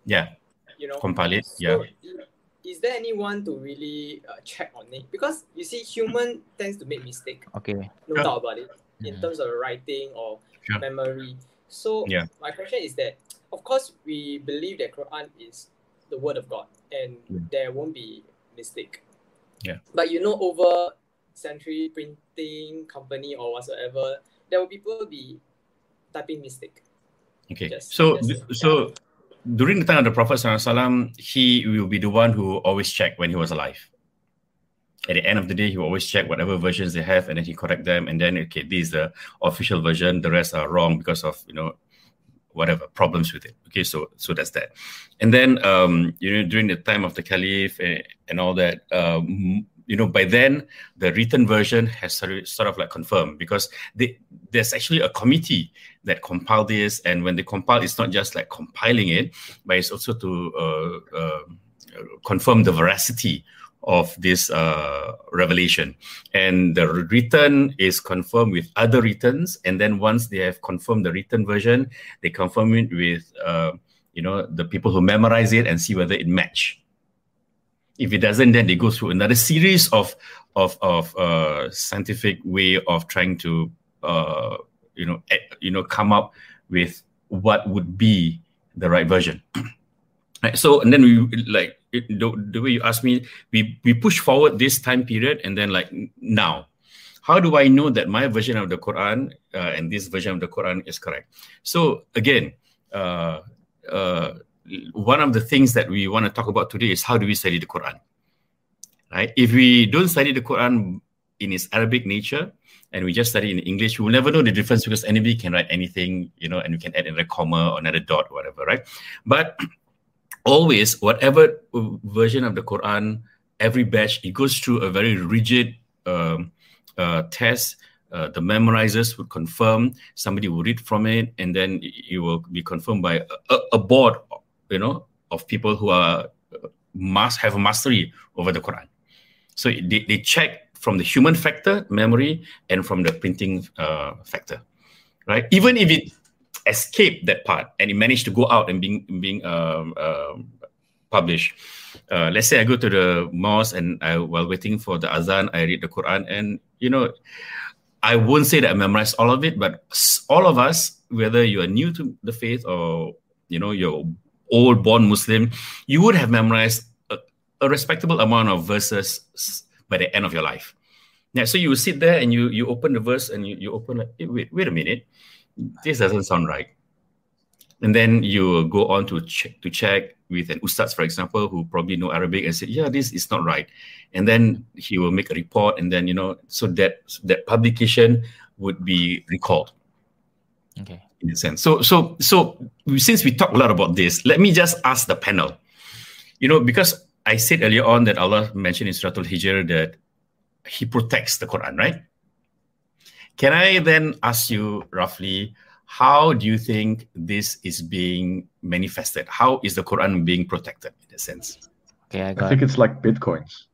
yeah, you know. compile it. So Yeah, i- is there anyone to really uh, check on it? Because you see, human tends to make mistake. Okay. No Sure. doubt about it. In Mhm. terms of writing or Sure. memory. So Yeah. my question is that, of course, we believe that Quran is the word of God, and Yeah. there won't be mistake. Yeah. But you know, over century printing company or whatsoever, there will people be typing mistake. Okay. So so during the time of the Prophet Sallallahu he will be the one who always check when he was alive. At the end of the day, he will always check whatever versions they have, and then he correct them. And then, okay, this is the official version. The rest are wrong because of you know whatever problems with it. Okay, so so that's that. And then um, you know during the time of the Caliph and, and all that, um, you know by then the written version has sort of, like confirmed because they, there's actually a committee that compile this, and when they compile, it's not just like compiling it, but it's also to uh, uh, confirm the veracity of this uh, revelation. And the written is confirmed with other writtens, and then once they have confirmed the written version, they confirm it with uh, you know the people who memorize it and see whether it match. If it doesn't, then they go through another series of of of uh, scientific way of trying to uh, you know you know come up with what would be the right version. Right, so and then we like it, the, the way you asked me, we we push forward this time period and then like now, how do I know that my version of the Quran uh, and this version of the Quran is correct? So again, uh, uh, one of the things that we want to talk about today is how do we study the Quran? Right? If we don't study the Quran in its Arabic nature and we just study in English, we will never know the difference because anybody can write anything, you know, and we can add another comma or another dot, or whatever, right? But always, whatever version of the Quran, every batch, it goes through a very rigid um, uh, test. Uh, the memorizers would confirm, somebody will read from it, and then it will be confirmed by a- a board you know, of people who are uh, must have a mastery over the Quran. So they, they check from the human factor, memory, and from the printing uh, factor, right? Even if it escaped that part and it managed to go out and being being um, um published. Uh, let's say I go to the mosque and I, while waiting for the azan, I read the Quran, and you know, I won't say that I memorized all of it, but all of us, whether you are new to the faith or you know you're old born Muslim, you would have memorized a, a respectable amount of verses by the end of your life. Yeah, so you sit there and you you open the verse and you, you open like, hey, wait, wait a minute, this doesn't sound right. And then you go on to check to check with an ustad, for example, who probably know Arabic and say, yeah, this is not right. And then he will make a report, and then you know, so that that publication would be recalled. Okay. In a sense. So so so since we talk a lot about this, let me just ask the panel. You know, because I said earlier on that Allah mentioned in Surah Al-Hijr that He protects the Quran, right? Can I then ask you roughly how do you think this is being manifested? How is the Quran being protected in a sense? Okay, I, I think it's like bitcoins.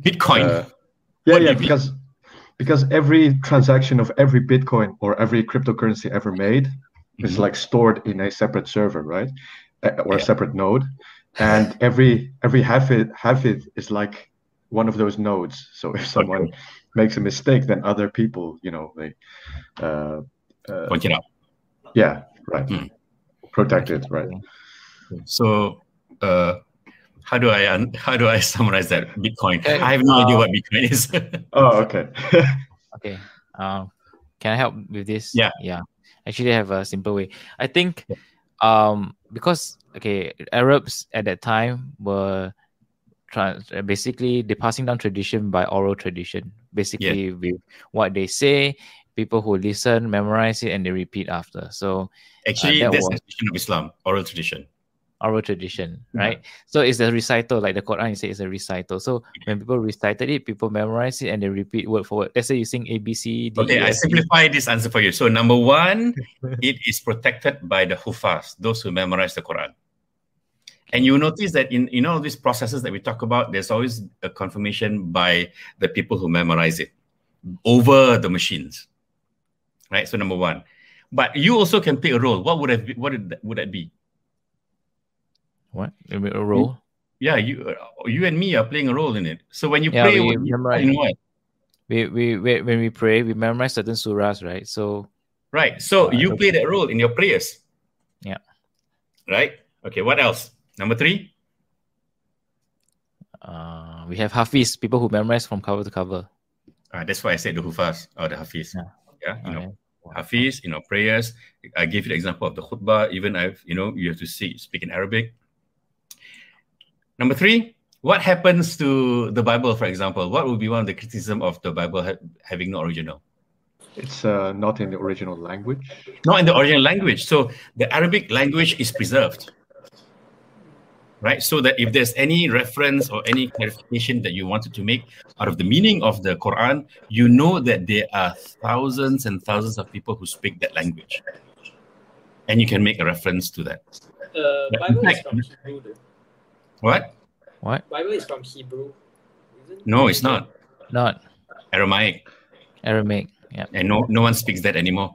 Bitcoin. Uh, yeah, What yeah, you mean? because because every transaction of every Bitcoin or every cryptocurrency ever made is Mhm. like stored in a separate server, right? Or a separate node, and every every half it hafid it is like one of those nodes. So if someone makes a mistake, then other people, you know, they, uh, uh, Point it out. yeah, right, Hmm. protect it, right? So, uh, how do I un- how do I summarize that Bitcoin? Okay, I have no idea uh, what Bitcoin is. Oh, okay. Okay. Um, can I help with this? Yeah. Yeah. Actually, I have a simple way. I think, um, because okay, Arabs at that time were trans- uh, basically they passing down tradition by oral tradition. Basically, with what they say, people who listen memorize it and they repeat after. So Actually, that that's was- a tradition of Islam, oral tradition. Oral tradition, right? So it's a recital, like the Quran you say it's a recital. So when people recited it, people memorize it and they repeat word for word. Let's say you sing A B C D. Okay, E, I simplify this answer for you. So, number one, it is protected by the hufaz, those who memorize the Quran. And you notice that in, in all these processes that we talk about, there's always a confirmation by the people who memorize it over the machines. Right? So, number one. But you also can play a role. What would have be, what would that be? What? A role? Yeah, you uh, you and me are playing a role in it. So when you Yeah, pray, we memorize. in what? we, we, we when we pray we memorize certain surahs right so Right. So Uh, you play that role in your prayers. Yeah. Right. Okay. What else? Number three. uh we have hafiz people who memorize from cover to cover Uh, that's why I said the hufaz or the hafiz. Yeah. Yeah. You know, Okay. hafiz. You know, prayers. I gave you the example of the khutbah. Even I've you know you have to see speak in Arabic. Number three. What happens to the Bible, for example? What would be one of the criticism of the Bible ha- having no original? It's uh, not in the original language. not in the original language. So the Arabic language is preserved, right? So that if there's any reference or any clarification that you wanted to make out of the meaning of the Quran, you know that there are thousands and thousands of people who speak that language, and you can make a reference to that. The Bible in is from Hebrew. Though. What? what Bible is from Hebrew. Isn't No, it's not not Aramaic, aramaic yeah and no no one speaks that anymore.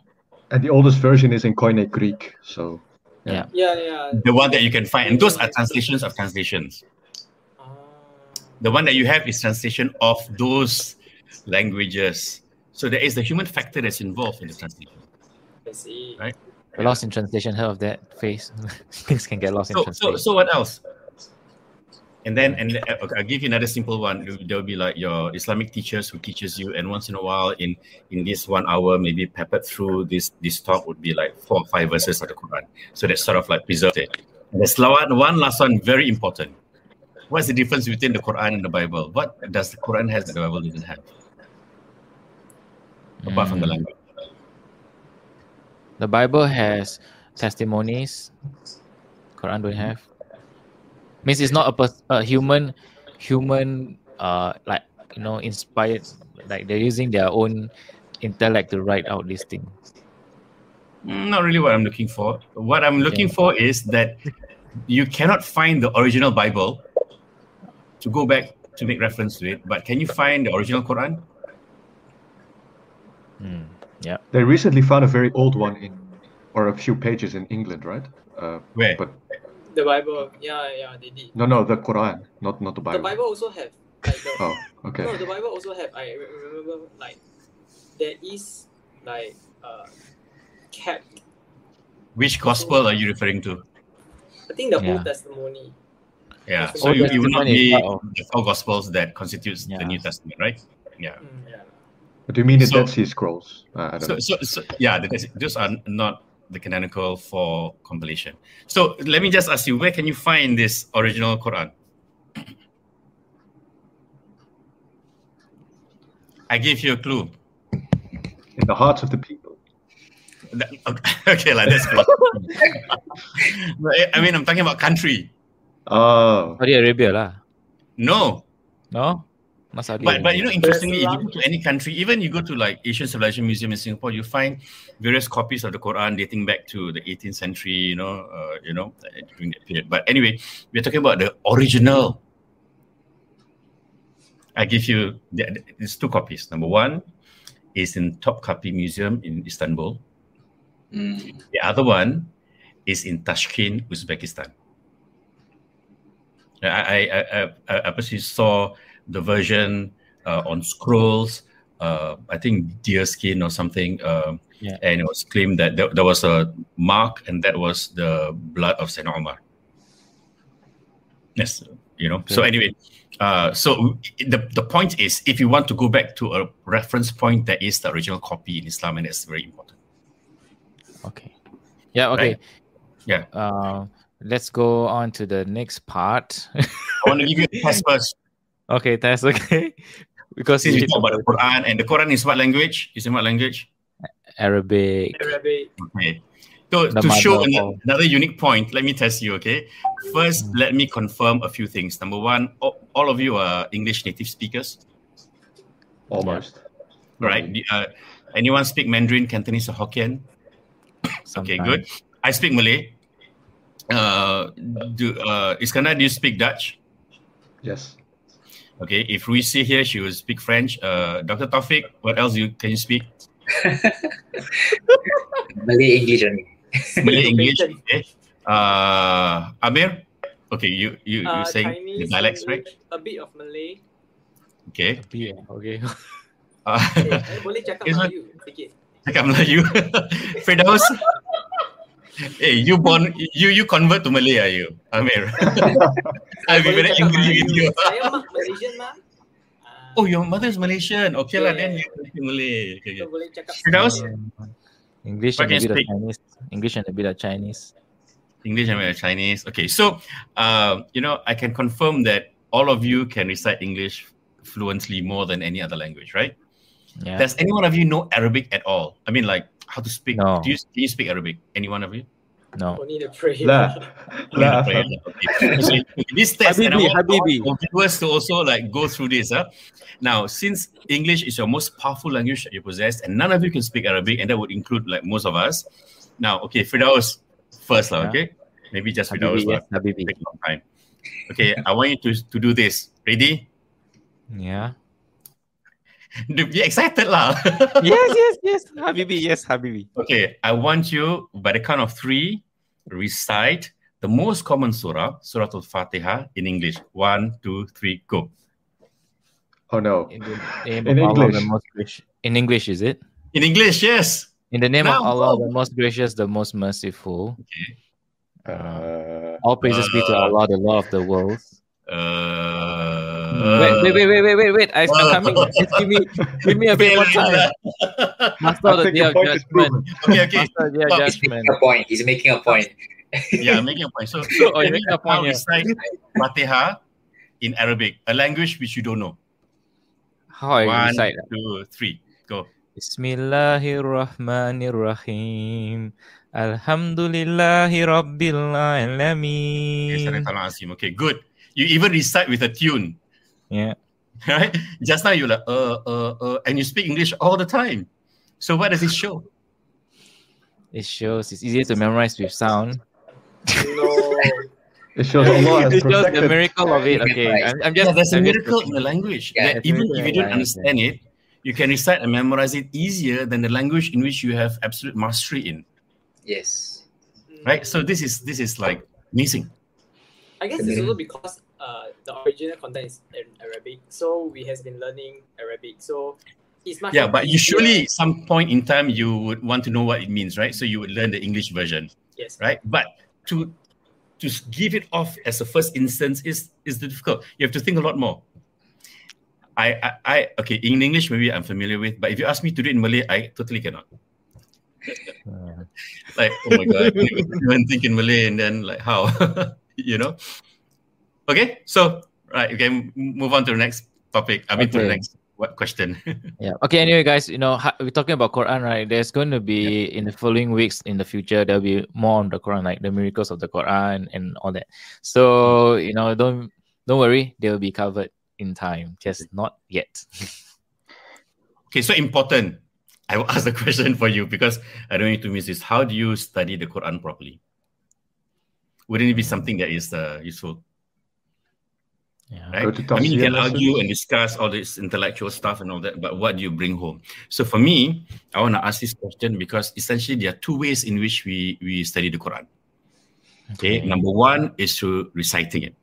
And the oldest version is in Koine Greek. So yeah Yeah, yeah. The one that you can find, and those are translations of translations. Ah. The one that you have is translation of those languages. So there is the human factor that's involved in the translation. I see. Right. lost in translation heard of that face things can get lost in So, so, translation so what else? And then, and uh, I'll give you another simple one. There will be like your Islamic teachers who teaches you, and once in a while, in in this one hour, maybe peppered through this this talk would be like four or five verses of the Quran. So that's sort of like preserved it. And there's one, one last one, very important. What's the difference between the Quran and the Bible? What does the Quran has that the Bible doesn't have, apart from the Mm. language? the bible has testimonies quran don't have means it's not a, pers- a human human uh like you know inspired like they're using their own intellect to write out this thing Mm, Not really what I'm looking for. What I'm looking Okay. for is that you cannot find the original Bible to go back to make reference to it, but can you find the original Quran? Hmm. Yeah. They recently found a very old one in, or a few pages in England, right? Uh, Where? but The Bible, yeah, yeah, they did. no, no, the Quran, not not the Bible. The Bible. Bible also have like the Oh, okay. no, the Bible also have. I remember like there is like uh kept. Which gospel are you referring to? I think the Yeah. Old Testimony. Yeah, Old so you, you will not Testament be the four gospels that constitutes Yeah. the New Testament, right? Yeah. Mm, yeah. Do you mean the So- Dead Sea Scrolls? Uh, I don't So, know. so, so yeah, that is- those are not the canonical for compilation. So let me just ask you, where can you find this original Quran? I gave you a clue. In the hearts of the people. That- okay, like that's close. I mean, I'm talking about country. Oh, Saudi Arabia lah. No, No? Not Saudi but but you know, interestingly, if you go to any country, even you go to like Asian Civilization Museum in Singapore, you find various copies of the Quran dating back to the 18th century. You know, uh, you know, during that period. But anyway, we're talking about the original. I give you the- the- there's two copies. Number one is in Topkapi Museum in Istanbul. Mm. The other one is in Tashkent, Uzbekistan. I I I, I, I personally saw the version uh, on scrolls. Uh, I think deerskin or something. Uh, Yeah. And it was claimed that there, there was a mark, and that was the blood of Saint Omar. Yes, you know. So anyway, uh, so the the point is, if you want to go back to a reference point, that is the original copy in Islam, and that's very important. Okay. Yeah, okay. Yeah. Uh, let's go on to the next part. I want to give you a first. Okay, that's okay. because Since you we talk about the Quran, and the Quran is what language? Is in what language? Arabic. Arabic. Okay. So The to show mother an- of- another unique point, let me test you. Okay. First, Mm. let me confirm a few things. Number one, all, all of you are English native speakers, almost. right? The, Uh, anyone speak Mandarin, Cantonese, or Hokkien? Okay, good. I speak Malay. Uh, do uh, Iskandar, do you speak Dutch? Yes. Okay. If we see here, she will speak French. Uh, Dr. Taufik, what else you can you speak? Malay English only. Malay English. Okay. Uh, Amir. Okay, you you you Uh, saying the dialects, right? A bit of Malay. Okay. Yeah, okay. Uh, Eh, eh, boleh cakap Melayu sikit. cakap Melayu. Firdaus. Hey, you born you you convert to Malay are you, Amir? I'll be very angry with you. Melayu. Saya mak Malaysian mah. Oh, your mother is Malaysian. Okay lah, then you speak Malay. Okay, so okay. boleh cakap Firdaus, English and a can you bit of? Chinese. English and a bit of Chinese. English and a bit of Chinese. Okay, so uh, you know, I can confirm that all of you can recite English fluently more than any other language, right? Yeah. Does any one of you know Arabic at all? I mean, like how to speak? No. Do you do you speak Arabic? Any one of you? no. only the prayer. La. La. Okay. So, this test, and I Habibi, want, I want Habibi. viewers to also like go through this. Huh? Now, since English is your most powerful language that you possess, and none of you can speak Arabic, and that would include like most of us. Now, okay, Firdaus first, lah. Yeah. okay? Maybe just Firdaus Habibi, lah. yes, Habibi. Take long time. Okay, I want you to to do this. Ready? Yeah. Be excited lah. yes, yes, yes. Habibi, yes, Habibi. Okay, I want you by the count of three recite the most common surah, Surah Al-Fatiha in English. One, two, three, go. Oh no. In the name In of Allah, English. the most gracious. In English, is it? In English, yes. In the name Now, of Allah, go. the most gracious, the most merciful. Uh, All praises be to Uh, Allah, the Lord of the worlds. Uh, wait, wait, wait, wait, wait, wait, wait. I, I'm Uh, coming. Just give me, give me a bit more time. Master of I the think day the of judgment. Okay, okay. Master of the day of Stop. He's judgment. making a point. He's making a point. Yeah, I'm making a point. So, so Oh, you're making a point now here. recite Fatiha in Arabic, a language which you don't know. How I One, recite? two, three, go. Bismillahirrahmanirrahim. Alhamdulillahi Rabbil Okay, Alamin. Sadaqallah okay, good. You even recite with a tune, Yeah. right? Just now you're like, uh, uh, uh, and you speak English all the time. So what does it show? It shows it's easier to memorize with sound. No. It shows Allah has it shows the miracle of it. Okay. I'm, I'm just. yeah, there's a I'm just- miracle in the language Yeah, that even if you don't understand it, you can recite and memorize it easier than the language in which you have absolute mastery in. Yes. Right? So this is this is like amazing. I guess it's also because uh, the original content is in Arabic, so we has been learning Arabic. So it's much Yeah, but easier. usually some point in time you would want to know what it means, right? So you would learn the English version, yes. right? But to to give it off as a first instance is is difficult. You have to think a lot more. I, I, I okay in English maybe I'm familiar with, but if you ask me to do it in Malay, I totally cannot. Like oh my god, you even think in Malay and then like how, you know? Okay, so right, okay, can move on to the next topic. I mean to the next what question? yeah. Okay. Anyway, guys, you know we're talking about Quran, right? There's going to be in the following weeks in the future there'll be more on the Quran, like the miracles of the Quran and all that. So you know, don't don't worry, they'll be covered in time, just not yet. Okay, so important. I will ask the question for you because I don't need to miss this. How do you study the Quran properly? Wouldn't it be something that is uh, useful, Yeah. right? Go to I mean, you can argue and discuss all this intellectual stuff and all that, but what do you bring home? So for me, I want to ask this question because essentially there are two ways in which we we study the Quran. Okay, number one is through reciting it.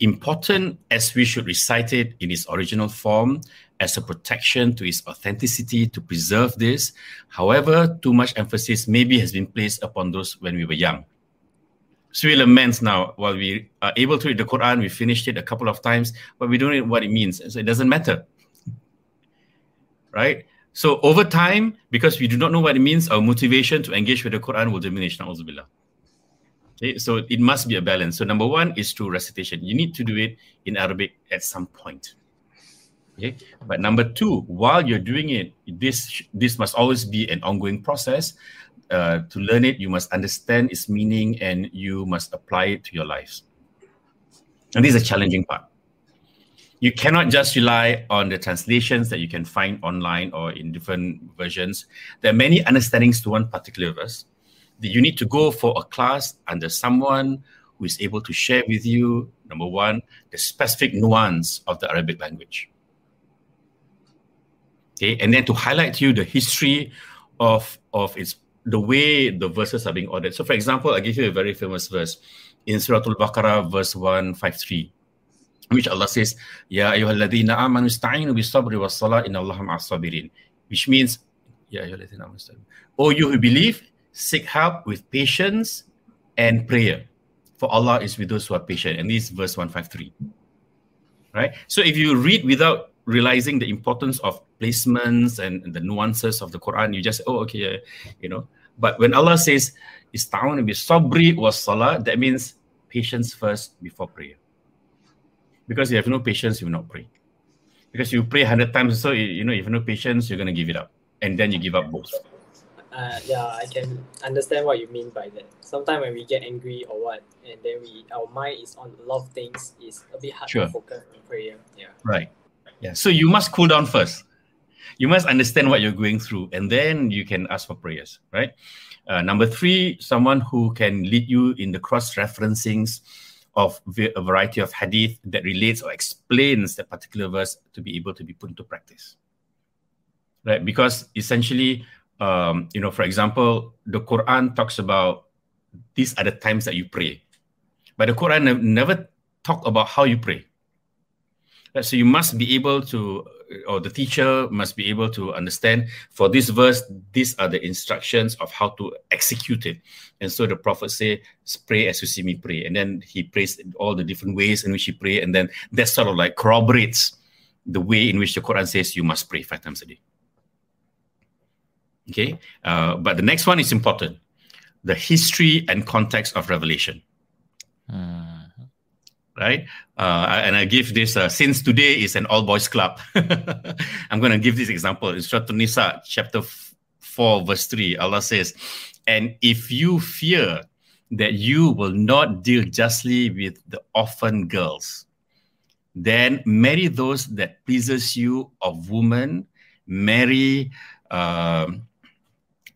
Important as we should recite it in its original form as a protection to its authenticity to preserve this. However, too much emphasis maybe has been placed upon those when we were young. So we now while we are able to read the Quran, we finished it a couple of times, but we don't know what it means. So it doesn't matter. Right? So over time, because we do not know what it means, our motivation to engage with the Quran will diminish. Na'udzubillah. Okay, so it must be a balance. So number one is through recitation. You need to do it in Arabic at some point. Okay, but number two, while you're doing it, this this must always be an ongoing process. Uh, to learn it, you must understand its meaning and you must apply it to your lives. And this is a challenging part. You cannot just rely on the translations that you can find online or in different versions. There are many understandings to one particular verse you need to go for a class under someone who is able to share with you, number one, the specific nuance of the Arabic language. Okay, and then to highlight to you the history of, of its the way the verses are being ordered. So, for example, I give you a very famous verse in Surah Al-Baqarah, verse 153, which Allah says, Ya ayyuhalladhina amanu ista'inu bis-sabri was-salah inna Allaha ma'as-sabirin. Which means, Ya ayyuhalladhina amanu ista'inu. O you who believe, seek help with patience and prayer. For Allah is with those who are patient. And this is verse 153. Right? So if you read without realizing the importance of placements and, and the nuances of the Quran, you just, oh, okay, yeah, you know. But when Allah says, Ista'un bi sabri was salah, that means patience first before prayer. Because you have no patience, you will not pray. Because you pray 100 times, so you, you know, if you have no patience, you're going to give it up. And then you give up both. Uh, yeah, I can understand what you mean by that. Sometimes when we get angry or what, and then we our mind is on a lot of things, it's a bit hard Sure. to focus on prayer. Yeah. Right. Yeah. So you must cool down first. You must understand what you're going through, and then you can ask for prayers. Right. Uh, number three, someone who can lead you in the cross referencings of a variety of hadith that relates or explains that particular verse to be able to be put into practice. Right. Because essentially, um, you know, for example, the Quran talks about these are the times that you pray, but the Quran nev- never talk about how you pray. Right, So you must be able to, or the teacher must be able to understand for this verse, these are the instructions of how to execute it. And so the prophet say, pray as you see me pray. And then he prays all the different ways in which he pray. And then that sort of like corroborates the way in which the Quran says you must pray five times a day. Okay. Uh, but the next one is important. The history and context of revelation Hmm. Right? Uh, and I give this uh, since today is an all boys club. I'm going to give this example in Surah Nisa, chapter f- 4, verse 3. Allah says, And if you fear that you will not deal justly with the orphan girls, then marry those that pleases you of woman, marry um,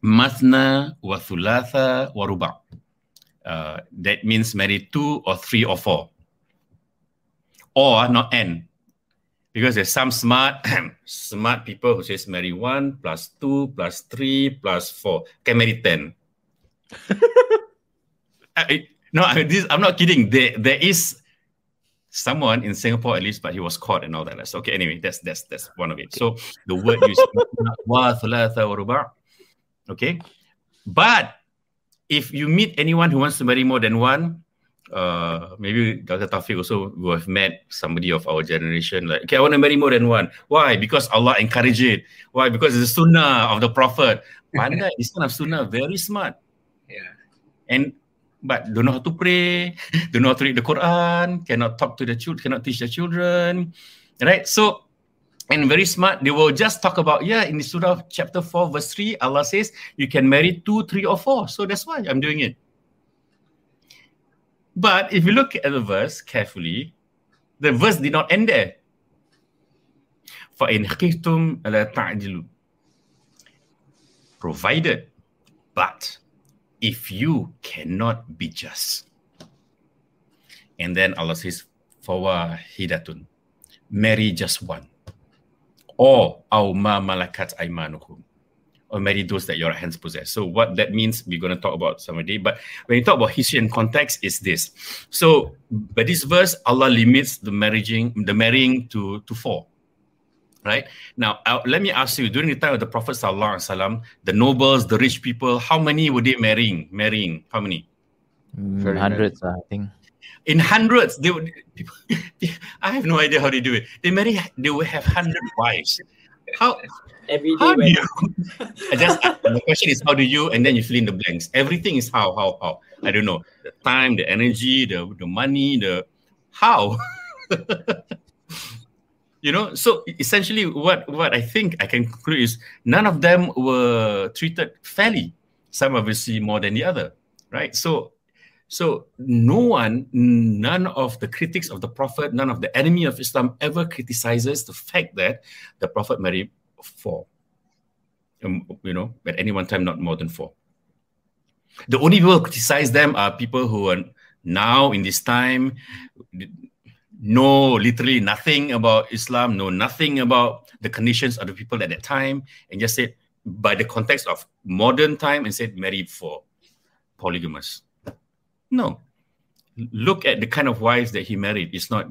mathna wa thulatha uh, that means marry two or three or four. Or not n. Because there's some smart smart people who says marry one plus two plus three plus four. Can marry ten. I, no, I, this, I'm not kidding. There, there is someone in Singapore at least, but he was caught and all that. So okay, anyway, that's that's that's one of it. So the word used wa thalatha wa ruba. Okay, but if you meet anyone who wants to marry more than one, uh, maybe Dr. Taufik also will have met somebody of our generation. Like, okay, I want to marry more than one. Why? Because Allah encouraged it. Why? Because it's the sunnah of the Prophet. Pandai, this kind of sunnah, very smart. Yeah. And but don't know how to pray, don't know how to read the Quran, cannot talk to the children, cannot teach the children, right? So, and very smart, they will just talk about, yeah, in the Surah chapter 4, verse 3, Allah says you can marry two, three, or four. So that's why I'm doing it. But if you look at the verse carefully, the verse did not end there. فَإِنْ خِفْتُمْ أَلَا تَعْدِلُوا Provided, but if you cannot be just. And then Allah says, Fawahidatun. Marry just one. Or aw ma malakat aimanukum. or marry those that your hands possess. So what that means, we're going to talk about someday. But when you talk about history and context, is this. So by this verse, Allah limits the marrying, the marrying to, to four right? Now, uh, let me ask you, during the time of the Prophet Sallallahu alaihi wasallam, the nobles, the rich people, how many were they marrying? Marrying, how many? Mm, hundreds, I think. In hundreds, they would. People, I have no idea how they do it. They marry. They will have hundred wives. How? Every day. How do when- you? I just the question is how do you, and then you fill in the blanks. Everything is how, how, how. I don't know the time, the energy, the the money, the how. you know so essentially what what i think i can conclude is none of them were treated fairly some obviously more than the other right so so no one none of the critics of the prophet none of the enemy of islam ever criticizes the fact that the prophet married four um, you know at any one time not more than four the only people who criticize them are people who are now in this time know literally nothing about Islam, know nothing about the conditions of the people at that time, and just said by the context of modern time and said married for polygamous. No. Look at the kind of wives that he married. It's not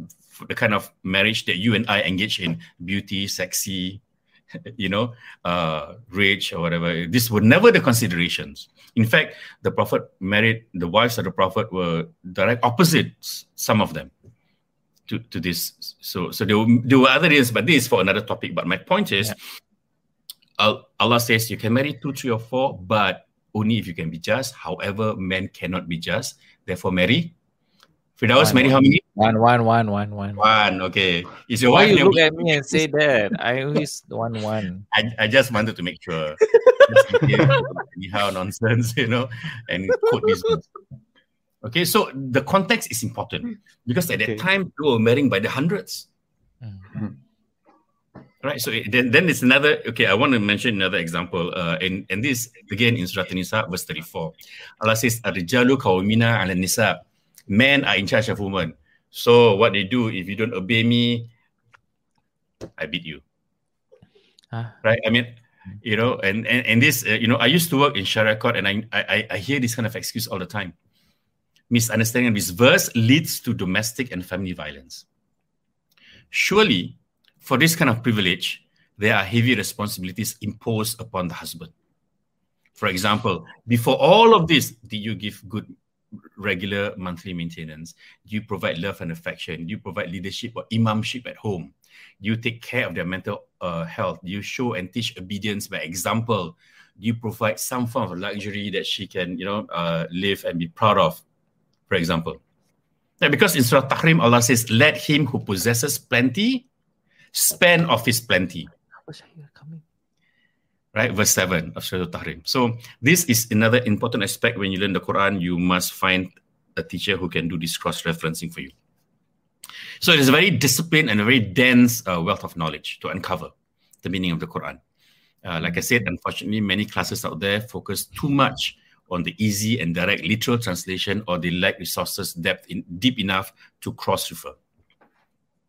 the kind of marriage that you and I engage in beauty, sexy, you know, uh, rich or whatever. These were never the considerations. In fact, the Prophet married the wives of the Prophet were direct opposites, some of them to, to this. So so there were, there were other reasons, but this is for another topic. But my point is, Al- Allah says you can marry two, three, or four, but only if you can be just. However, men cannot be just. Therefore, marry. Firdaus, One, marry one. how many? One, one, one, one, one. One. Okay. Is your Why wife you look at me and say that? I always one, one. I, I just wanted to make sure. Just anyhow nonsense, you know, and quote this. verse. Okay, so the context is important because at Okay. that time people were marrying by the hundreds. Right. So it- then, then it's another. Okay, I want to mention another example. Uh, and and this again in Surah An-Nisa verse thirty-four. Allah says, "Ar-rijalu qawmina 'ala nisa." Men are in charge of women. So what they do if you don't obey me, I beat you. Huh? Right. I mean, you know, and and, and this, uh, you know, I used to work in Sharia court, and I, I I hear this kind of excuse all the time. Misunderstanding of this verse leads to domestic and family violence. Surely, for this kind of privilege, there are heavy responsibilities imposed upon the husband. For example, before all of this, did you give good regular monthly maintenance? Do you provide love and affection? Do you provide leadership or imamship at home? Do you take care of their mental uh, health? Do you show and teach obedience by example? Do you provide some form of luxury that she can, you know, uh, live and be proud of? For example, yeah, because in Surah Tahrim, Allah says, "Let him who possesses plenty spend of his plenty." right? Verse 7 of Surah Tahrim. So this is another important aspect when you learn the Quran, you must find a teacher who can do this cross-referencing for you. So it is a very disciplined and a very dense uh, wealth of knowledge to uncover the meaning of the Quran. Uh, like I said, unfortunately, many classes out there focus too much on the easy and direct literal translation or they lack resources depth in, deep enough to cross refer.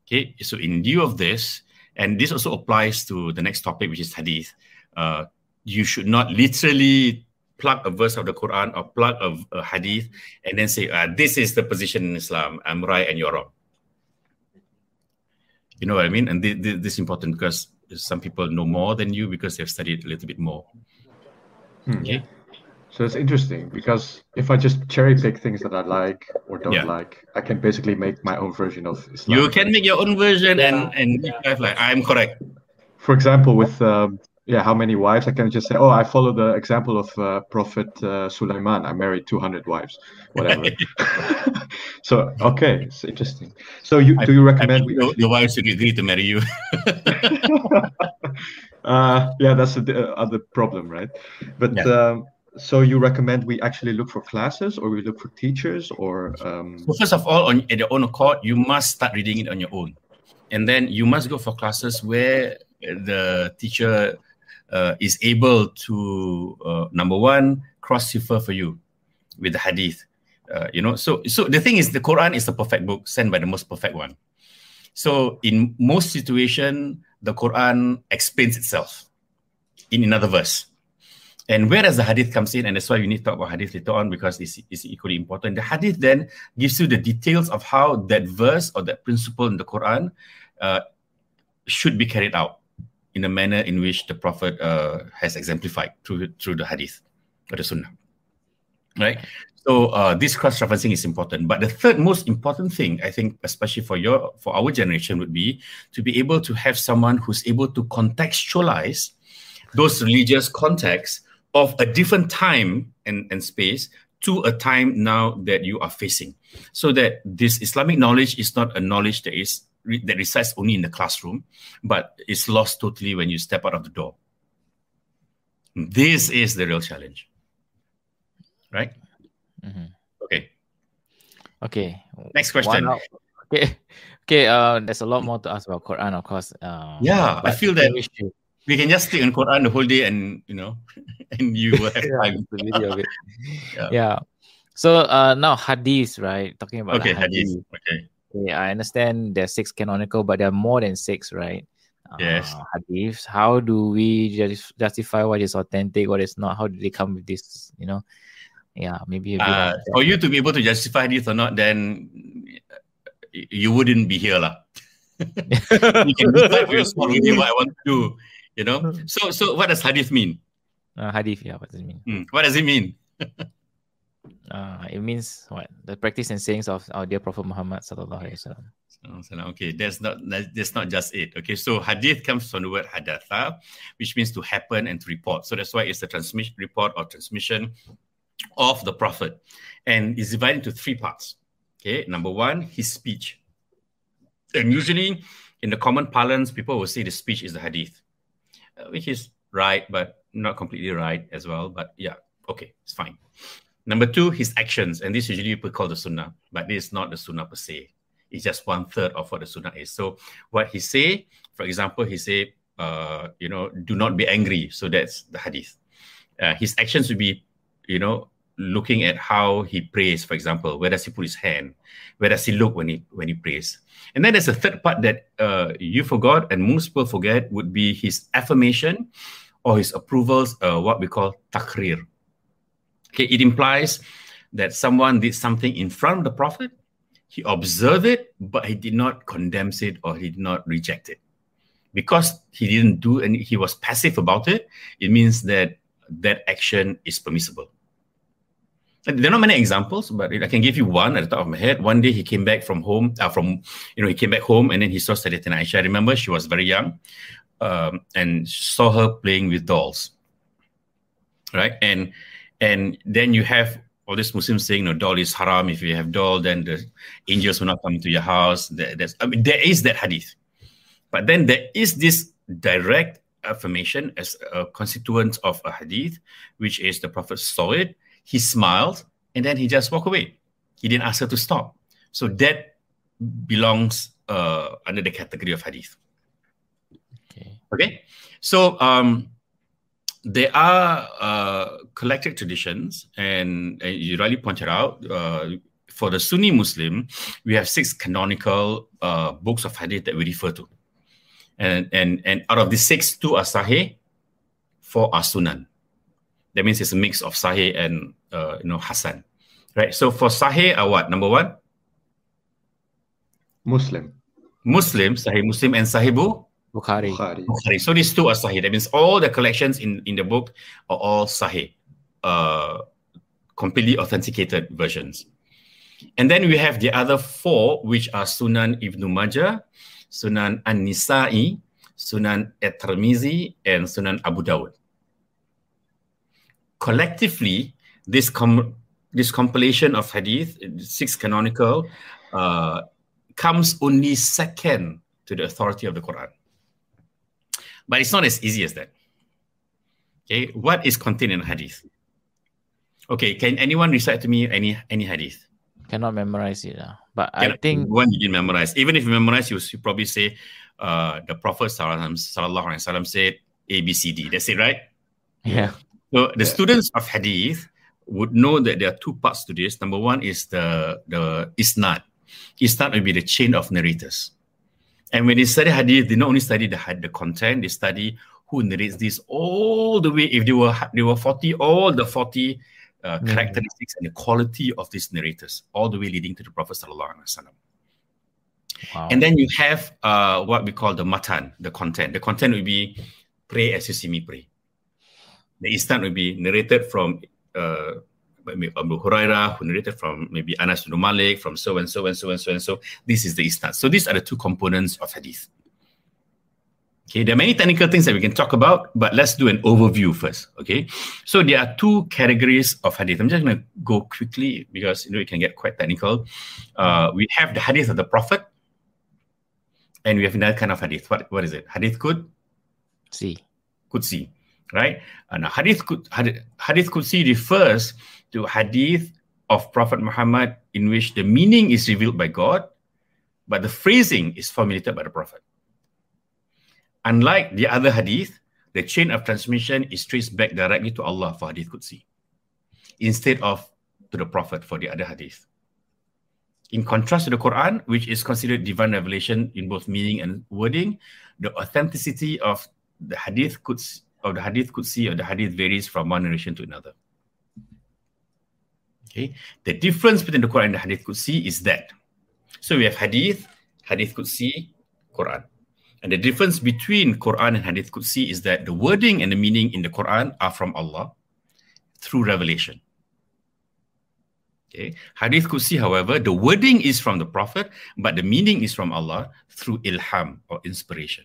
Okay, so in view of this, and this also applies to the next topic, which is hadith, uh, you should not literally plug a verse of the Quran or plug a, a hadith and then say, uh, this is the position in Islam, I'm right and you're wrong. You know what I mean? And this, this is important because some people know more than you because they've studied a little bit more. Hmm. Okay. So it's interesting because if I just cherry pick things that I like or don't Yeah. like, I can basically make my own version of Islam. You can make your own version and, Yeah, and yeah. like, I'm correct. For example, with um, yeah, how many wives? I can just say, oh, I follow the example of uh, Prophet uh, Sulaiman. I married 200 wives, whatever. so okay, it's interesting. So you do you recommend? mean, the, the wives should agree to marry you. uh, yeah, that's the other problem, right? But Yeah. um, so you recommend we actually look for classes, or we look for teachers, or um, So first of all, on at your own accord, you must start reading it on your own, and then you must go for classes where the teacher uh, is able to uh, number one cross refer for you with the hadith. Uh, you know, so so the thing is, the Quran is the perfect book sent by the most perfect one. So in most situation, the Quran explains itself in another verse. And where does the hadith comes in? And that's why we need to talk about hadith later on because it's, it's equally important. The hadith then gives you the details of how that verse or that principle in the Quran uh, should be carried out in a manner in which the Prophet uh, has exemplified through through the hadith or the Sunnah. Right. So uh, this cross referencing is important. But the third most important thing, I think, especially for your for our generation, would be to be able to have someone who's able to contextualize those religious contexts of a different time and, and space to a time now that you are facing so that this islamic knowledge is not a knowledge that is that resides only in the classroom but is lost totally when you step out of the door this is the real challenge right Mhm. okay Okay. Next question. Okay. Okay. Uh, there's a lot more to ask about Quran, of course. Uh, Yeah, I feel that- we should- we can just stick on quran the whole day and you know and you will have Yeah, time the video of it. Yeah. yeah. So uh, now hadith, right? Talking about okay the hadith okay Okay, I understand there are six canonical, but there are more than six, right? Yes. Uh, hadiths. How do we just justify what is authentic, what is not? How did they come with this? You know, yeah, maybe uh, for you to be able to justify this or not, then you wouldn't be here, lah. you can decide for yourself really what I want to do. You know. So, so what does hadith mean? Uh, hadith, yeah. What does it mean? Hmm, What does it mean? Uh, it means what? The practice and sayings of our dear Prophet Muhammad sallallahu alaihi wasallam. Okay, that's not that's not just it. Okay, so hadith comes from the word hadatha, which means to happen and to report. So that's why it's the transmission report or transmission of the prophet, and is divided into three parts. Okay, number one, his speech, and usually in the common parlance, people will say the speech is the hadith, which is right, but not completely right as well. But yeah, okay, it's fine. Number two, his actions, and this usually people call the sunnah, but this is not the sunnah per se it's just one third of what the sunnah is. So what he say, for example, he say, uh, you know, do not be angry. So that's the hadith. Uh, his actions would be, you know, looking at how he prays. For example, where does he put his hand? Where does he look when he when he prays? And then there's a third part that uh, you forgot, and most people forget, would be his affirmation or his approvals. Uh, what we call takrir. Okay, it implies that someone did something in front of the prophet he observed it, but he did not condemn it or he did not reject it. Because he didn't do and he was passive about it, it means that that action is permissible. There are not many examples, but I can give you one at the top of my head. One day he came back from home, uh, from you know, he came back home and then he saw Sayyidatina Aisha. I remember she was very young, um, and saw her playing with dolls. Right, and and then you have all these Muslims saying, "No, doll is haram. If you have doll, then the angels will not come to your house." There, I mean, there is that hadith, but then there is this direct affirmation as a constituent of a hadith, which is the Prophet saw it, he smiled, and then he just walked away. He didn't ask her to stop. So that belongs uh, under the category of hadith. Okay. Okay, so um, there are uh, collected traditions, and, and you rightly pointed out. Uh, for the Sunni Muslim, we have six canonical uh, books of hadith that we refer to, and and and out of these six, two are sahih, four are sunan. That means it's a mix of sahih and uh, you know hasan, right? So for sahih are what number one? Muslim. Muslim, Sahih Muslim, and Sahih Bu- Bukhari. Bukhari. Bukhari. So these two are Sahih. That means all the collections in, in the book are all Sahih, uh, completely authenticated versions. And then we have the other four, which are Sunan Ibn Majah, Sunan An-Nasa'i, Sunan At-Tirmizi, and Sunan Abu Dawud. Collectively, this com- this compilation of hadith, six canonical, uh, comes only second to the authority of the Quran. But it's not as easy as that. Okay, what is contained in a hadith? Okay, can anyone recite to me any any hadith? Cannot memorize it. Uh. But I think one you didn't memorize. Even if you memorize, you you probably say uh, the Prophet sallallahu alaihi wasallam said A B C D. That's it, right? yeah. So the Yeah. students of hadith would know that there are two parts to this. Number one is the the isnad. Isnad will be the chain of narrators. And when they study hadith, they not only study the the content, they study who narrates this all the way. If they were they were forty, all the forty uh, Mm. characteristics and the quality of these narrators, all the way leading to the Prophet sallallahu alaihi wasallam. Wow. And then you have uh, what we call the matan, the content. The content will be pray as you see me pray. The isnad will be narrated from uh, maybe Abu Hurairah, who narrated from maybe Anas bin Malik, from so and so and so and so and so. This is the isnad. So these are the two components of hadith. Okay, there are many technical things that we can talk about, but let's do an overview first. Okay, so there are two categories of hadith. I'm just going to go quickly because you know it can get quite technical. Uh, we have the hadith of the Prophet, and we have another kind of hadith. What what is it? Hadith Qud See. Qudsi, right? And hadith hadith, refers to hadith of Prophet Muhammad in which the meaning is revealed by God, but the phrasing is formulated by the Prophet. Unlike the other hadith, the chain of transmission is traced back directly to Allah for hadith Qudsi, instead of to the Prophet for the other hadith. In contrast to the Quran, which is considered divine revelation in both meaning and wording, the authenticity of the hadith Quds of the hadith Qudsi or the hadith varies from one narration to another. Okay, the difference between the Quran and the hadith Qudsi is that. So we have hadith, hadith Qudsi, Quran. And the difference between Quran and hadith Qudsi is that the wording and the meaning in the Quran are from Allah through revelation. Okay. Hadith Qudsi, however, the wording is from the Prophet, but the meaning is from Allah through ilham or inspiration.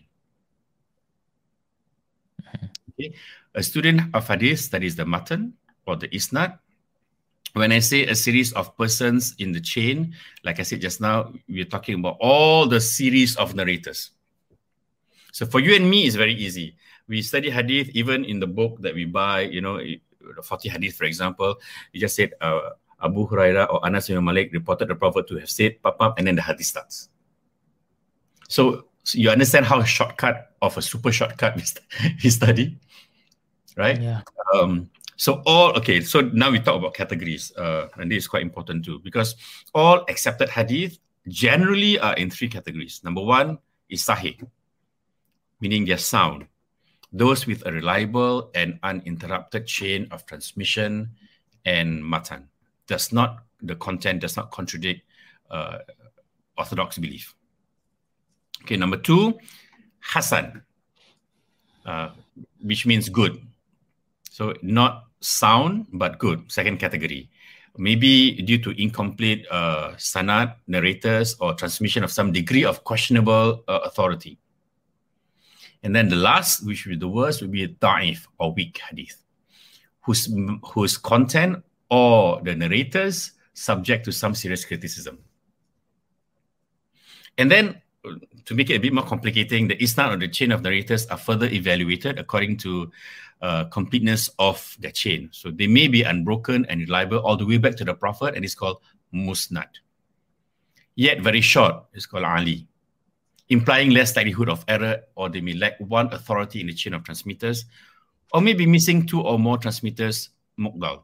Okay. A student of Hadith studies the matan or the isnad. When I say a series of persons in the chain, like I said just now, we're talking about all the series of narrators. So for you and me, it's very easy. We study Hadith even in the book that we buy, you know, 40 Hadith, for example. You just said, uh, Abu Hurairah or Anas bin Malik reported the Prophet to have said, pop, up, and then the hadith starts. So, so you understand how a shortcut of a super shortcut we study, right? Yeah. Um, so all okay. So now we talk about categories, uh, and this is quite important too because all accepted hadith generally are in three categories. Number one is sahih, meaning they're sound. Those with a reliable and uninterrupted chain of transmission and matan does not the content does not contradict uh, orthodox belief. Okay, number two, Hasan, uh, which means good. So not sound but good. Second category, maybe due to incomplete uh, sanad narrators or transmission of some degree of questionable uh, authority. And then the last, which would be the worst, would be a da'if or weak hadith, whose whose content or the narrators subject to some serious criticism. And then, to make it a bit more complicating, the isnad or the chain of narrators are further evaluated according to uh, completeness of their chain. So they may be unbroken and reliable all the way back to the Prophet, and it's called musnad. Yet very short, it's called ali, implying less likelihood of error, or they may lack one authority in the chain of transmitters or may be missing two or more transmitters, Mokdal,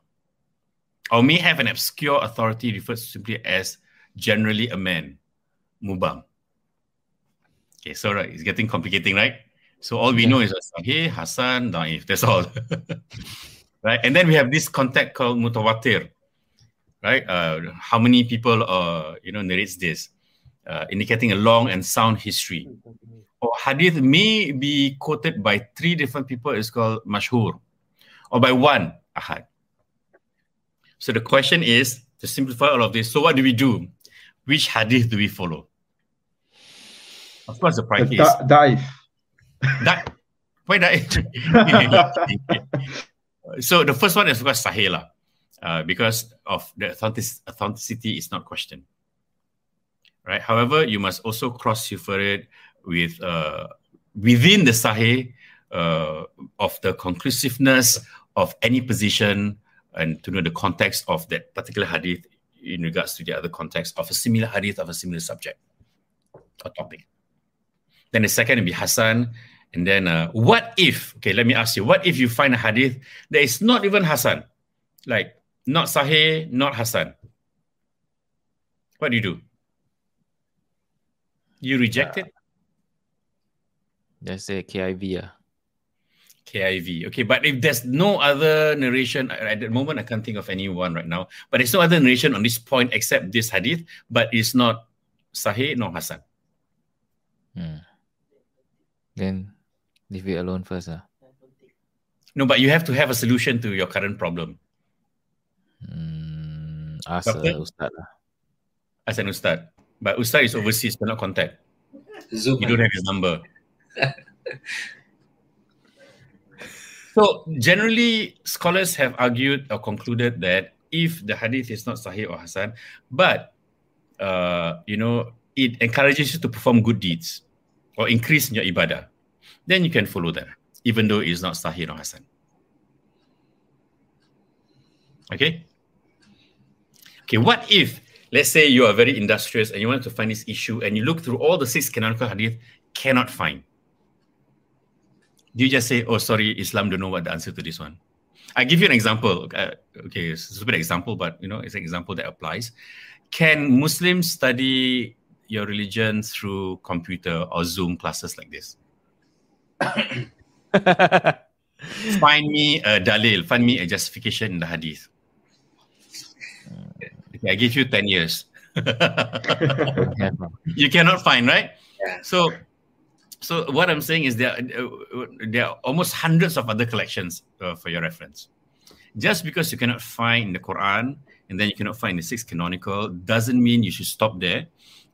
or may have an obscure authority referred to simply as generally a man, Mubham. Okay, so right, it's getting complicating, right? So all we know is Sahih, Hasan, Daif. That's all. right? And then we have this contact called Mutawatir. Right? Uh, how many people uh, you know narrates this, uh, indicating a long and sound history. Or hadith may be quoted by three different people. It's called mashhur, or by one ahad. So the question is to simplify all of this. So what do we do? Which hadith do we follow? Of course, the is. Da- Daif. that why that so the first one is of course sahih lah, uh, because of the authentic, authenticity is not questioned. Right? However you must also cross refer it with uh, within the sahih uh, of the conclusiveness of any position and to know the context of that particular hadith in regards to the other context of a similar hadith of a similar subject or topic then the second will be Hassan. And then, uh, what if, okay, let me ask you, what if you find a hadith that is not even Hassan? Like, not Sahih, not Hassan. What do you do? You reject it? Just say KIV. Uh. KIV. Okay, but if there's no other narration, at the moment, I can't think of anyone right now, but there's no other narration on this point except this hadith, but it's not Sahih, nor Hassan. Hmm. Then leave it alone first. Uh. No, but you have to have a solution to your current problem. Hmm. Ask uh, Doctor? Ustaz. lah. As an Ustad. But Ustad is overseas, cannot contact. Zoom. You don't have his number. so generally, scholars have argued or concluded that if the hadith is not sahih or hasan, but uh, you know it encourages you to perform good deeds or increase in your ibadah, then you can follow them, even though it's not sahih or hasan. Okay. Okay. What if, let's say, you are very industrious and you want to find this issue, and you look through all the six canonical hadith, cannot find. Do you just say, "Oh, sorry, Islam don't know what the answer to this one"? I give you an example. Uh, okay, it's a stupid example, but you know, it's an example that applies. Can Muslims study your religion through computer or Zoom classes like this? Find me a dalil, find me a justification in the hadith. Okay, I give you 10 years. Don't have, you cannot find, right? So, so what I'm saying is there, uh, there are almost hundreds of other collections uh, for your reference. Just because you cannot find in the Quran and then you cannot find the six canonical doesn't mean you should stop there,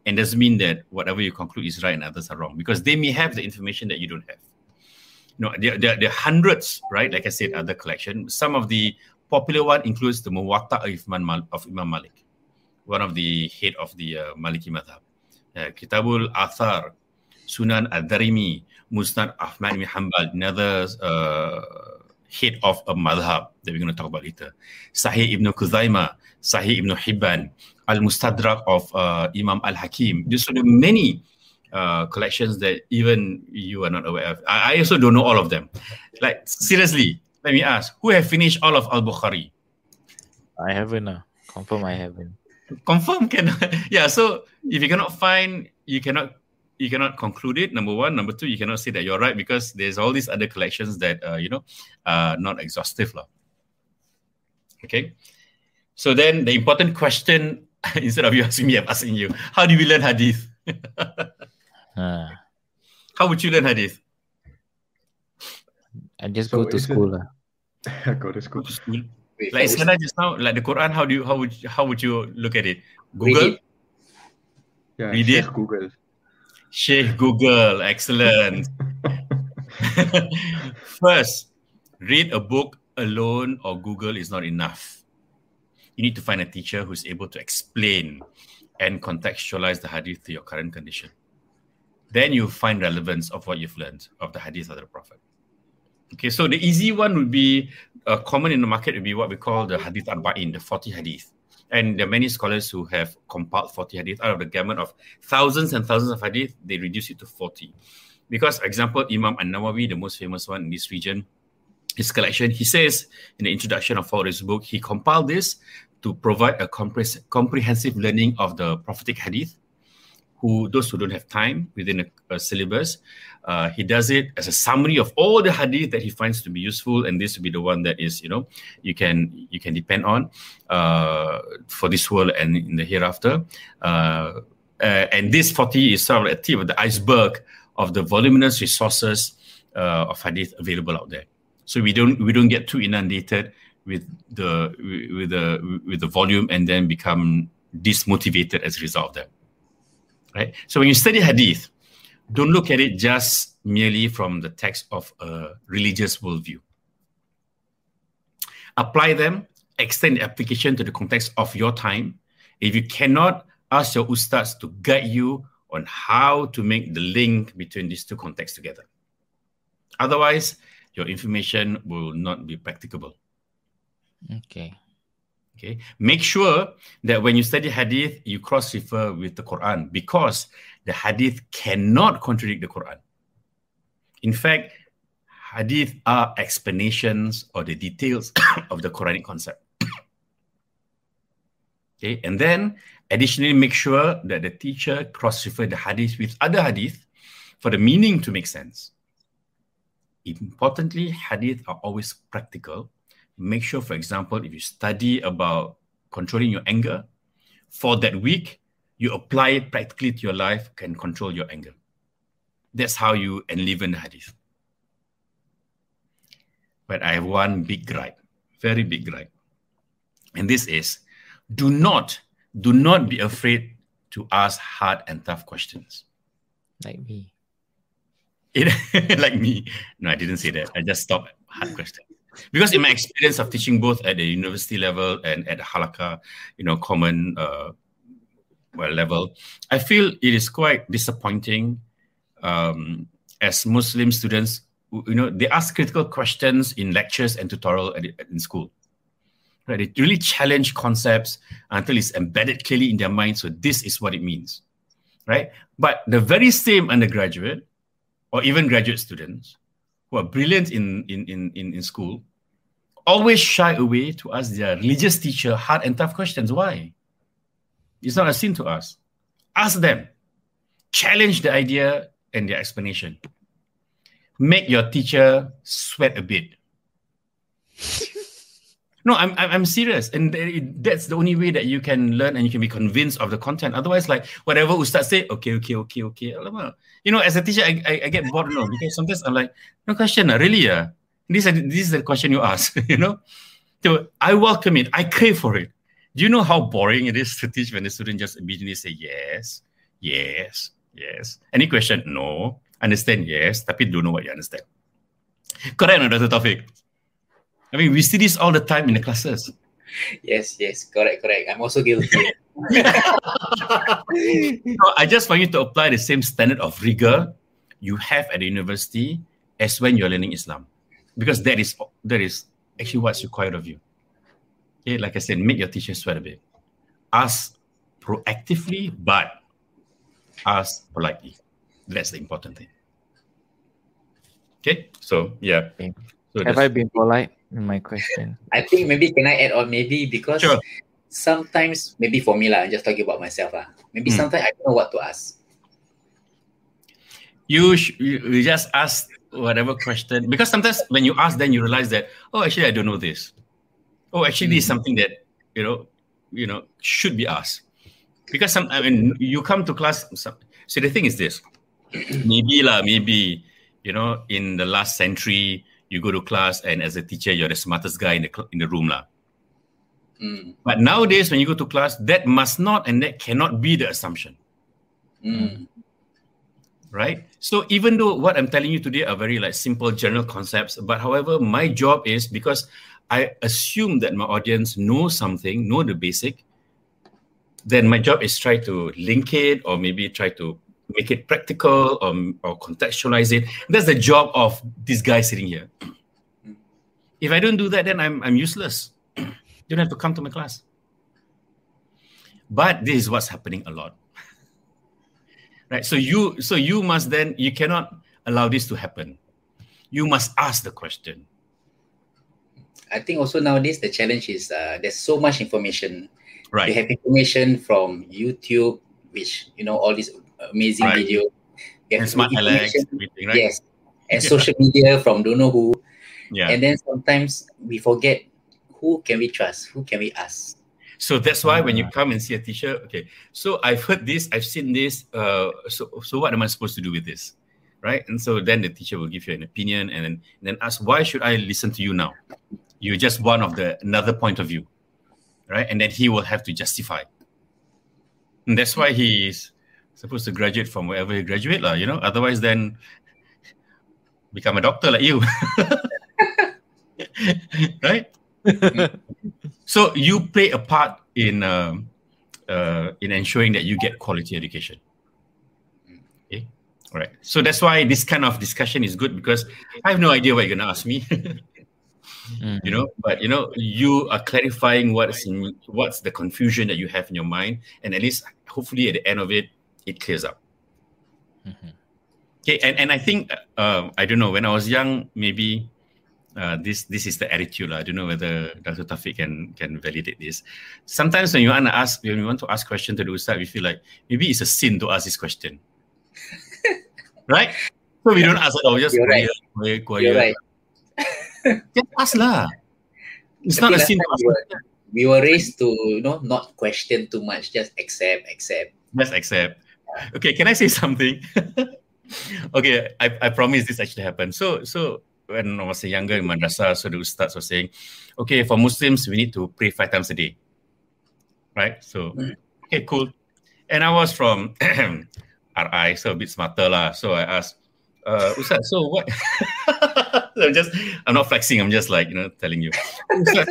and doesn't mean that whatever you conclude is right and others are wrong because they may have the information that you don't have. No, there, there, there are hundreds, right? Like I said, other collection. Some of the popular one includes the Muwatta of Imam, Malik, one of the head of the uh, Maliki Madhab. Uh, Kitabul Athar, Sunan Ad-Darimi, Musnad Ahmad bin Hanbal, another uh, head of a madhab that we're going to talk about later. Sahih Ibn Khuzaimah, Sahih Ibn Hibban, Al-Mustadrak of uh, Imam Al-Hakim. There's so many uh, collections that even you are not aware of. I, I also don't know all of them. Like, seriously, let me ask, who have finished all of Al-Bukhari? I haven't. Uh. Confirm I haven't. confirm can yeah so if you cannot find you cannot you cannot conclude it number one number two you cannot say that you're right because there's all these other collections that uh, you know are not exhaustive lah. okay so then the important question instead of you asking me i'm asking you how do we learn hadith Uh, how would you learn hadith I just So go to is it- school. Uh. Go to school. go to school Wait, like first, Iskandar just now like the quran how do you how would how would you look at it read google it. Yeah, Read Sheikh it. Google. Sheikh Google, excellent. First, read a book alone or Google is not enough. You need to find a teacher who's able to explain and contextualize the hadith to your current condition. Then you find relevance of what you've learned of the hadith of the Prophet. Okay, so the easy one would be uh, common in the market would be what we call the hadith arba'in, the 40 hadith. And there are many scholars who have compiled 40 hadith out of the gamut of thousands and thousands of hadith, they reduce it to 40. Because, for example, Imam An Nawawi, the most famous one in this region, his collection. He says in the introduction of his book, he compiled this to provide a comprehensive learning of the prophetic hadith. Who those who don't have time within a, a syllabus, uh, he does it as a summary of all the hadith that he finds to be useful, and this will be the one that is you know you can you can depend on uh, for this world and in the hereafter. Uh, uh and this 40 is sort of a tip of the iceberg of the voluminous resources uh, of hadith available out there so we don't we don't get too inundated with the with the with the volume and then become dismotivated as a result of that. Right? So when you study hadith don't look at it just merely from the text of a religious worldview. Apply them extend the application to the context of your time. If you cannot ask your ustads to guide you on how to make the link between these two contexts together. Otherwise your information will not be practicable Okay. Okay. Make sure that when you study hadith, you cross refer with the Quran because the hadith cannot contradict the Quran. In fact, hadith are explanations or the details of the Quranic concept. okay. And then additionally, make sure that the teacher cross refer the hadith with other hadith for the meaning to make sense. Importantly, hadith are always practical make sure, for example, if you study about controlling your anger, for that week, you apply it practically to your life, can control your anger. That's how you enliven the hadith. But I have one big gripe, very big gripe. And this is do not, do not be afraid to ask hard and tough questions. Like me. It, like me. No, I didn't say that. I just stopped hard questions because in my experience of teaching both at the university level and at the halaqah, you know, common uh, well, level, I feel it is quite disappointing um, as Muslim students. You know, they ask critical questions in lectures and tutorial at, in school. Right? They really challenge concepts until it's embedded clearly in their mind. So this is what it means, right? But the very same undergraduate or even graduate students who are brilliant in, in, in, in, in school always shy away to ask their religious teacher hard and tough questions. Why? It's not a sin to us. Ask them. Challenge the idea and their explanation. Make your teacher sweat a bit. No, I'm, I'm serious. And that's the only way that you can learn and you can be convinced of the content. Otherwise, like whatever Ustad say, okay, okay, okay, okay. You know, as a teacher, I, I, I get bored, no, because sometimes I'm like, no question, ah, really? Yeah this is, this is the question you ask, you know? So I welcome it. I crave for it. Do you know how boring it is to teach when the student just immediately say yes, yes, yes? Any question? No. Understand? Yes. Tapi don't know what you understand. Correct, no, Dr. Taufik? I mean, we see this all the time in the classes. Yes, yes, correct, correct. I'm also guilty. so I just want you to apply the same standard of rigor you have at the university as when you're learning Islam because that is that is actually what's required of you. Okay, like I said, make your teacher sweat a bit. Ask proactively, but ask politely. That's the important thing. Okay, so yeah. So Have I been polite in my question? I think maybe can I add on maybe because sure. sometimes maybe for me lah, I'm just talking about myself lah. Maybe hmm. sometimes I don't know what to ask. You, sh- you just ask whatever question because sometimes when you ask then you realize that oh actually i don't know this oh actually this is mm-hmm. something that you know you know should be asked because some i mean you come to class some, so the thing is this maybe lah maybe you know in the last century you go to class and as a teacher you're the smartest guy in the in the room lah mm. but nowadays when you go to class that must not and that cannot be the assumption mm right? So even though what I'm telling you today are very like simple general concepts, but however, my job is because I assume that my audience knows something, know the basic, then my job is try to link it or maybe try to make it practical or, or contextualize it. That's the job of this guy sitting here. If I don't do that, then I'm, I'm useless. you don't have to come to my class. But this is what's happening a lot right so you so you must then you cannot allow this to happen you must ask the question I think also nowadays the challenge is uh, there's so much information. Right. You have information from YouTube, which you know all these amazing Right. video. You And smart Alex, everything, right? Yes, and social media from don't know who. Yeah. And then sometimes we forget who can we trust, who can we ask. So that's why when you Ah. come and see a teacher, okay. So I've heard this, I've seen this. Uh, so so what am I supposed to do with this, right? And so then the teacher will give you an opinion, and then and then ask why should I listen to you now? You're just one of the another point of view, right? And then he will have to justify. And that's why he's supposed to graduate from wherever he graduate, lah. You know, otherwise then become a doctor like you, right? So you play a part in um, uh, in ensuring that you get quality education. Okay, all right. So that's why this kind of discussion is good because I have no idea what you're gonna ask me. Mm. you know, but you know, you are clarifying what's in what's the confusion that you have in your mind, and at least hopefully at the end of it, it clears up. Mhm. Okay, and, and I think uh, I don't know when I was young, maybe uh, this this is the attitude. I don't know whether Dr. Taufik can can validate this. Sometimes when you want to ask when you want to ask question to the ustad, we feel like maybe it's a sin to ask this question, right? So we don't ask at all. We just You're right. quiet, quiet, quiet. You're right. Just ask lah. It's not a sin to ask. we were, we were raised to you know not question too much, just accept, accept. Just accept. Okay, can I say something? okay, I, I promise this actually happened. So so when I was younger in madrasah, so the ustads were saying, okay, for Muslims we need to pray five times a day, right? So okay, cool. And I was from RI, so a bit smarter lah. So I asked, uh, Ustad, so what? I'm just, I'm not flexing. I'm just like you know telling you.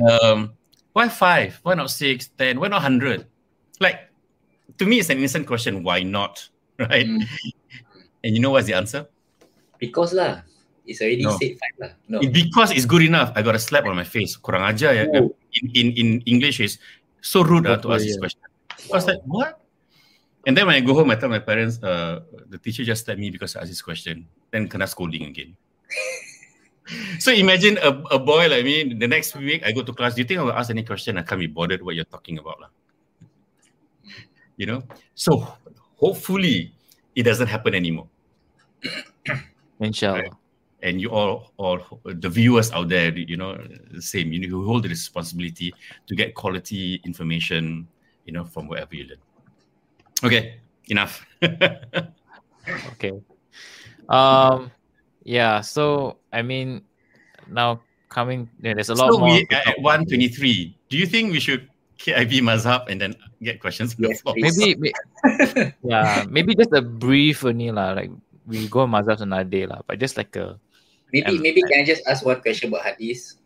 Um, why five? Why not six, ten? Why not hundred? Like to me, it's an innocent question. Why not? Right? Mm. And you know what's the answer? Because lah, it's already No. said five lah. No. It- because it's good enough. I got a slap on my face. Kurang ajar ya. Oh. In, in in English is so rude uh, to Oh, ask this yeah. question. I was like, what? And then when I go home, I tell my parents, uh, the teacher just slapped me because I asked this question. Then kena scolding again. so imagine a, a boy like me, the next week I go to class, do you think I will ask any question? I can't be bothered what you're talking about. lah. You know? So hopefully it doesn't happen anymore. Inshallah. and you all all the viewers out there you know the same you, you hold the responsibility to get quality information you know from wherever you learn okay enough Okay. Um, yeah. So I mean, now coming, yeah, there's a lot so more. we to are talk at 123 do you think we should KIV Mazhab and then get questions from the Yes, floor? please. Maybe, yeah, maybe just a brief only lah. Like we go mazhab another day lah, but just like a Maybe Um, maybe can I just ask one question about hadith?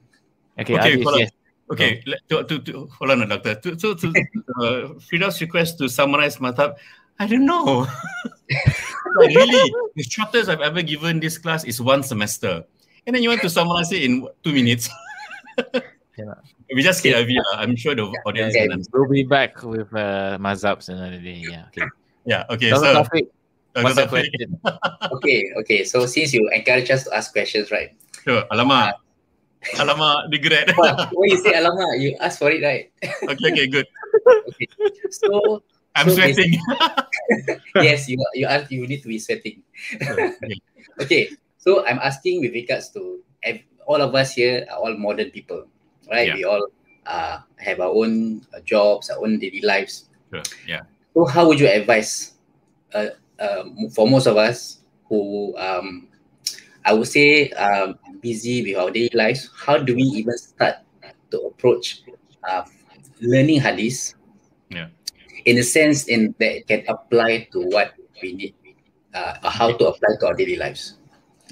okay. Okay, Adis, hold on. yes. Okay, let, to, to, to, hold on, doctor. To, to, to uh, Frida's request to summarize Mazhab, I don't know. like really, the shortest I've ever given this class is one semester. And then you want to summarize it in two minutes? Yeah. We just KIV. lah. Uh, I'm sure the audience Yeah. can understand. We'll be back with uh, mazhabs another day. Yeah. Okay. Yeah, okay. Dr. So, Taufik, uh, what's the question? Okay, okay. So since you encourage us to ask questions, right? Sure. Alamak. Uh, alamak, regret. Well, when you say alamak, you ask for it, right? okay, okay, good. Okay. So I'm So sweating. yes, you you are you need to be sweating. Okay. Okay, so I'm asking with regards to ev- all of us here are all modern people, right? Yeah. We all uh, have our own uh, jobs, our own daily lives. Sure. Yeah. So how would you advise, uh, um, for most of us who, um, I would say, um, busy with our daily lives, how do we even start to approach uh, learning hadith? Yeah. In a sense, in that it can apply to what we need, uh, how to apply to our daily lives.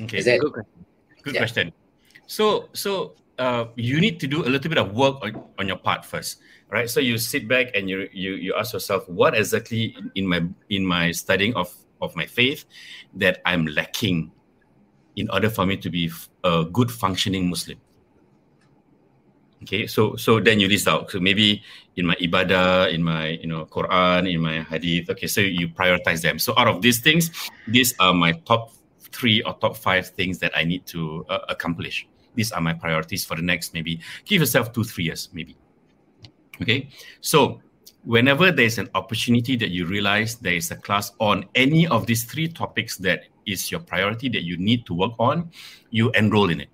Okay. Is that Good. Good Yeah. question. So, so uh, you need to do a little bit of work on, on your part first, right? So you sit back and you you you ask yourself, what exactly in, my in my studying of of my faith that I'm lacking in order for me to be a good functioning Muslim. Okay, so so then you list out. So maybe in my ibadah, in my you know Quran, in my hadith. Okay, so you prioritize them. So out of these things, these are my top three or top five things that I need to uh, accomplish. These are my priorities for the next maybe give yourself two three years maybe. Okay? So whenever there's an opportunity that you realize there is a class on any of these three topics that is your priority that you need to work on you enroll in it.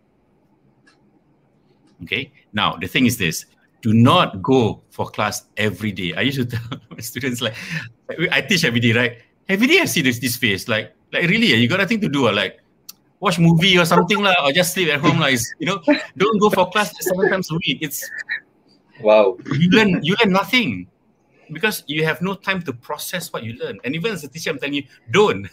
Okay? Now the thing is this do not go for class every day. I used to tell my students like i teach every day right? Every day i see this this face like like really you got nothing to do like watch movie or something like, or just sleep at home like you know don't go for class seven times a week. It's Wow. you learn you learn nothing. Because you have no time to process what you learn. And even as a teacher i'm telling you don't.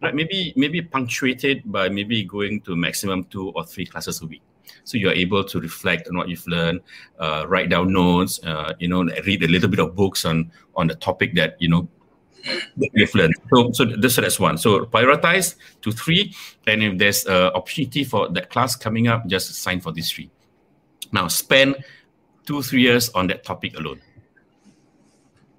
Right maybe maybe punctuated by maybe going to maximum two or three classes a week. So you are able to reflect on what you've learned uh, write down notes uh, you know read a little bit of books on on the topic that you know learned so so this that's one. So prioritize to three and if there's a opportunity for that class coming up just sign for these three. Now spend two three years on that topic alone.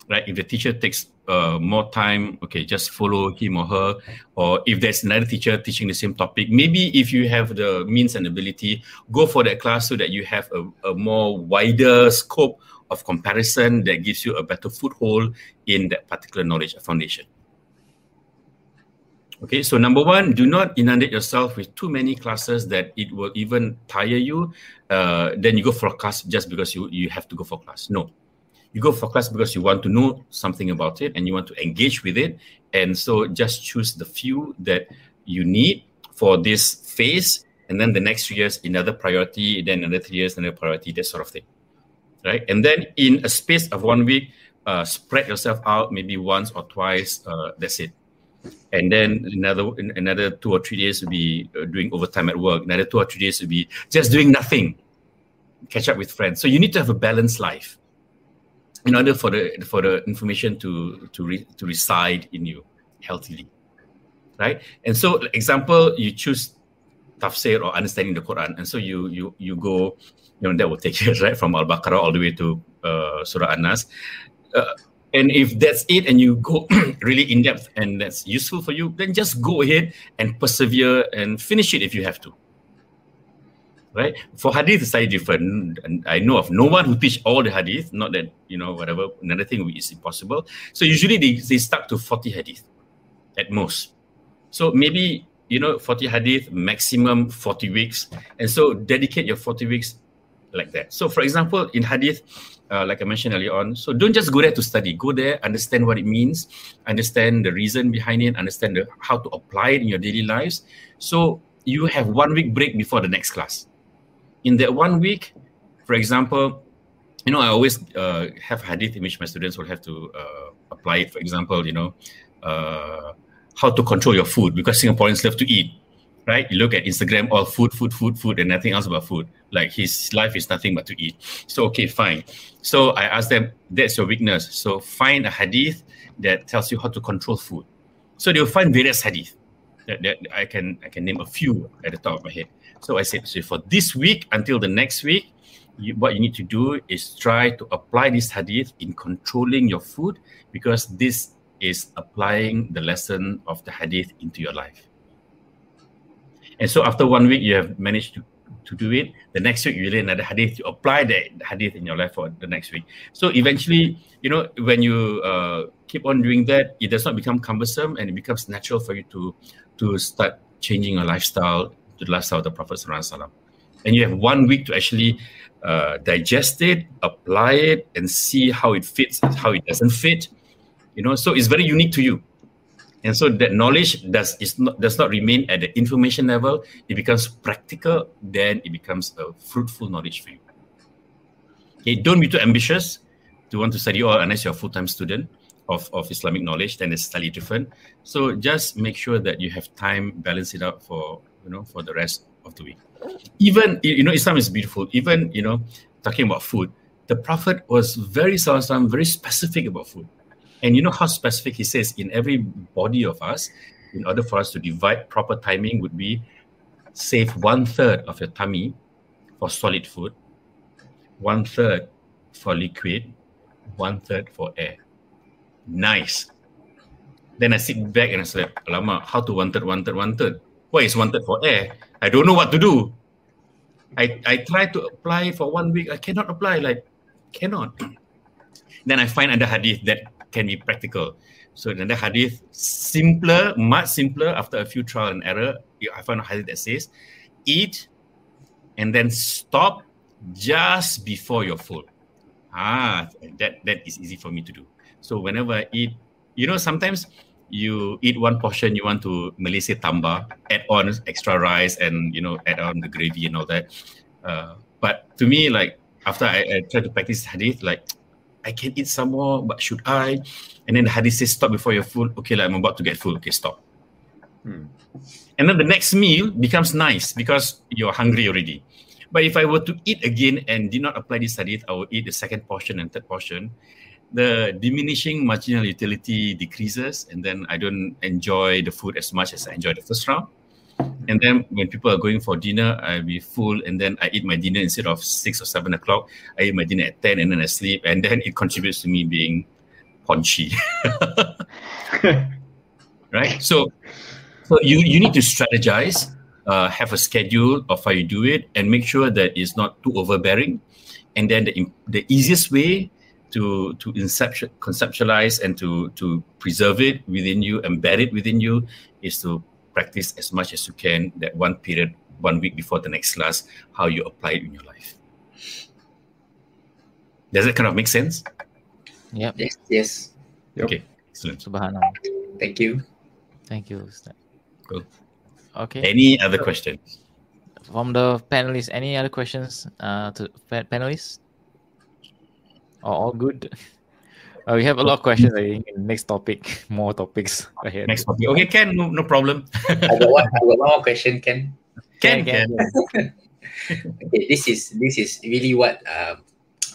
Right? If the teacher takes uh, more time okay just follow him or her or if there's another teacher teaching the same topic maybe if you have the means and ability go for that class so that you have a, a more wider scope of comparison that gives you a better foothold in that particular knowledge foundation Okay, so number one, do not inundate yourself with too many classes that it will even tire you. Uh, then you go for a class just because you, you have to go for class. No, you go for class because you want to know something about it and you want to engage with it. And so just choose the few that you need for this phase. And then the next few years, another priority, then another three years, another priority, that sort of thing. Right. And then in a space of one week, uh, spread yourself out maybe once or twice. Uh, that's it. And then another another two or three days will be uh, doing overtime at work. Another two or three days will be just doing nothing. Catch up with friends. So you need to have a balanced life in order for the for the information to to re, to reside in you healthily right? And so example you choose tafsir or understanding the quran. And so you you you go you know that will take you right from al-baqarah all the way to uh, surah an-nas. Uh, and if that's it and you go really in depth and that's useful for you then just go ahead and persevere and finish it if you have to. Right? For hadith it's slightly different. And i know of no one who teach all the hadith not that you know whatever another thing is impossible. So usually they, they stuck to 40 hadith at most. So maybe you know 40 hadith maximum 40 weeks. And so dedicate your 40 weeks like that so for example in hadith uh, like I mentioned earlier on. So don't just go there to study. Go there, understand what it means, understand the reason behind it, understand the, how to apply it in your daily lives. So you have one week break before the next class. In that one week, for example, you know, I always uh, have hadith in which my students will have to uh, apply it. For example, you know, uh, how to control your food because Singaporeans love to eat right? You look at Instagram, all food, food, food, food, and nothing else about food. Like his life is nothing but to eat. So okay, fine. So I asked them, that's your weakness. So find a hadith that tells you how to control food. So they'll find various hadith that, that I can I can name a few at the top of my head. So I said, so for this week until the next week, you, what you need to do is try to apply this hadith in controlling your food because this is applying the lesson of the hadith into your life. And so after one week, you have managed to, to do it. The next week, you learn another hadith. You apply that hadith in your life for the next week. So eventually, you know, when you uh, keep on doing that, it does not become cumbersome and it becomes natural for you to to start changing your lifestyle to the lifestyle of the Prophet Sallallahu And you have one week to actually uh, digest it, apply it, and see how it fits, how it doesn't fit. You know, so it's very unique to you and so that knowledge does is not does not remain at the information level. It becomes practical then it becomes a fruitful knowledge for you. Okay don't be too ambitious to want to study all unless you're a full-time student of, of islamic knowledge then it's slightly different. So just make sure that you have time balance it out for you know for the rest of the week. Even you know islam is beautiful. Even you know talking about food the prophet was very very specific about food and you know how specific he says in every body of us, in order for us to divide proper timing would be save one third of your tummy for solid food, one third for liquid, one third for air. Nice. Then I sit back and I say, Lama, how to one third, one third, one third? What is one third for air? I don't know what to do. I, I try to apply for one week. I cannot apply. Like, cannot. Then I find another hadith that can be practical. So another hadith, simpler, much simpler after a few trial and error. I found a hadith that says, eat and then stop just before you're full. Ah, that, that is easy for me to do. So whenever I eat, you know, sometimes you eat one portion, you want to Malaysia tamba, add on extra rice and, you know, add on the gravy and all that. Uh, but to me, like, after I, I try to practice hadith, like, I can eat some more, but should I? And then the hadith says, stop before you're full. Okay, like, I'm about to get full. Okay, stop. Hmm. And then the next meal becomes nice because you're hungry already. But if I were to eat again and did not apply this hadith, I would eat the second portion and third portion the diminishing marginal utility decreases, and then I don't enjoy the food as much as I enjoy the first round. And then when people are going for dinner, I'll be full, and then I eat my dinner instead of six or seven o'clock. I eat my dinner at ten, and then I sleep, and then it contributes to me being paunchy. right? So, so you you need to strategize, uh, have a schedule of how you do it, and make sure that it's not too overbearing. And then the the easiest way to to inception, conceptualize and to to preserve it within you, embed it within you, is to practice as much as you can that one period, one week before the next class, how you apply it in your life. Does it kind of make sense? Yep. Yes. Yes. Yep. Okay. Excellent. Subhanallah. Thank you. Thank you. Ustaz. Cool. Okay. Any other questions? From the panelists, any other questions uh, to pa- panelists? Or all good? Uh, we have a lot of questions. I think. Next topic, more topics ahead. Next topic. Okay, Ken, no, no problem. I got one. I got one more question, Ken. Ken, Ken, Ken. Okay, this is this is really what um,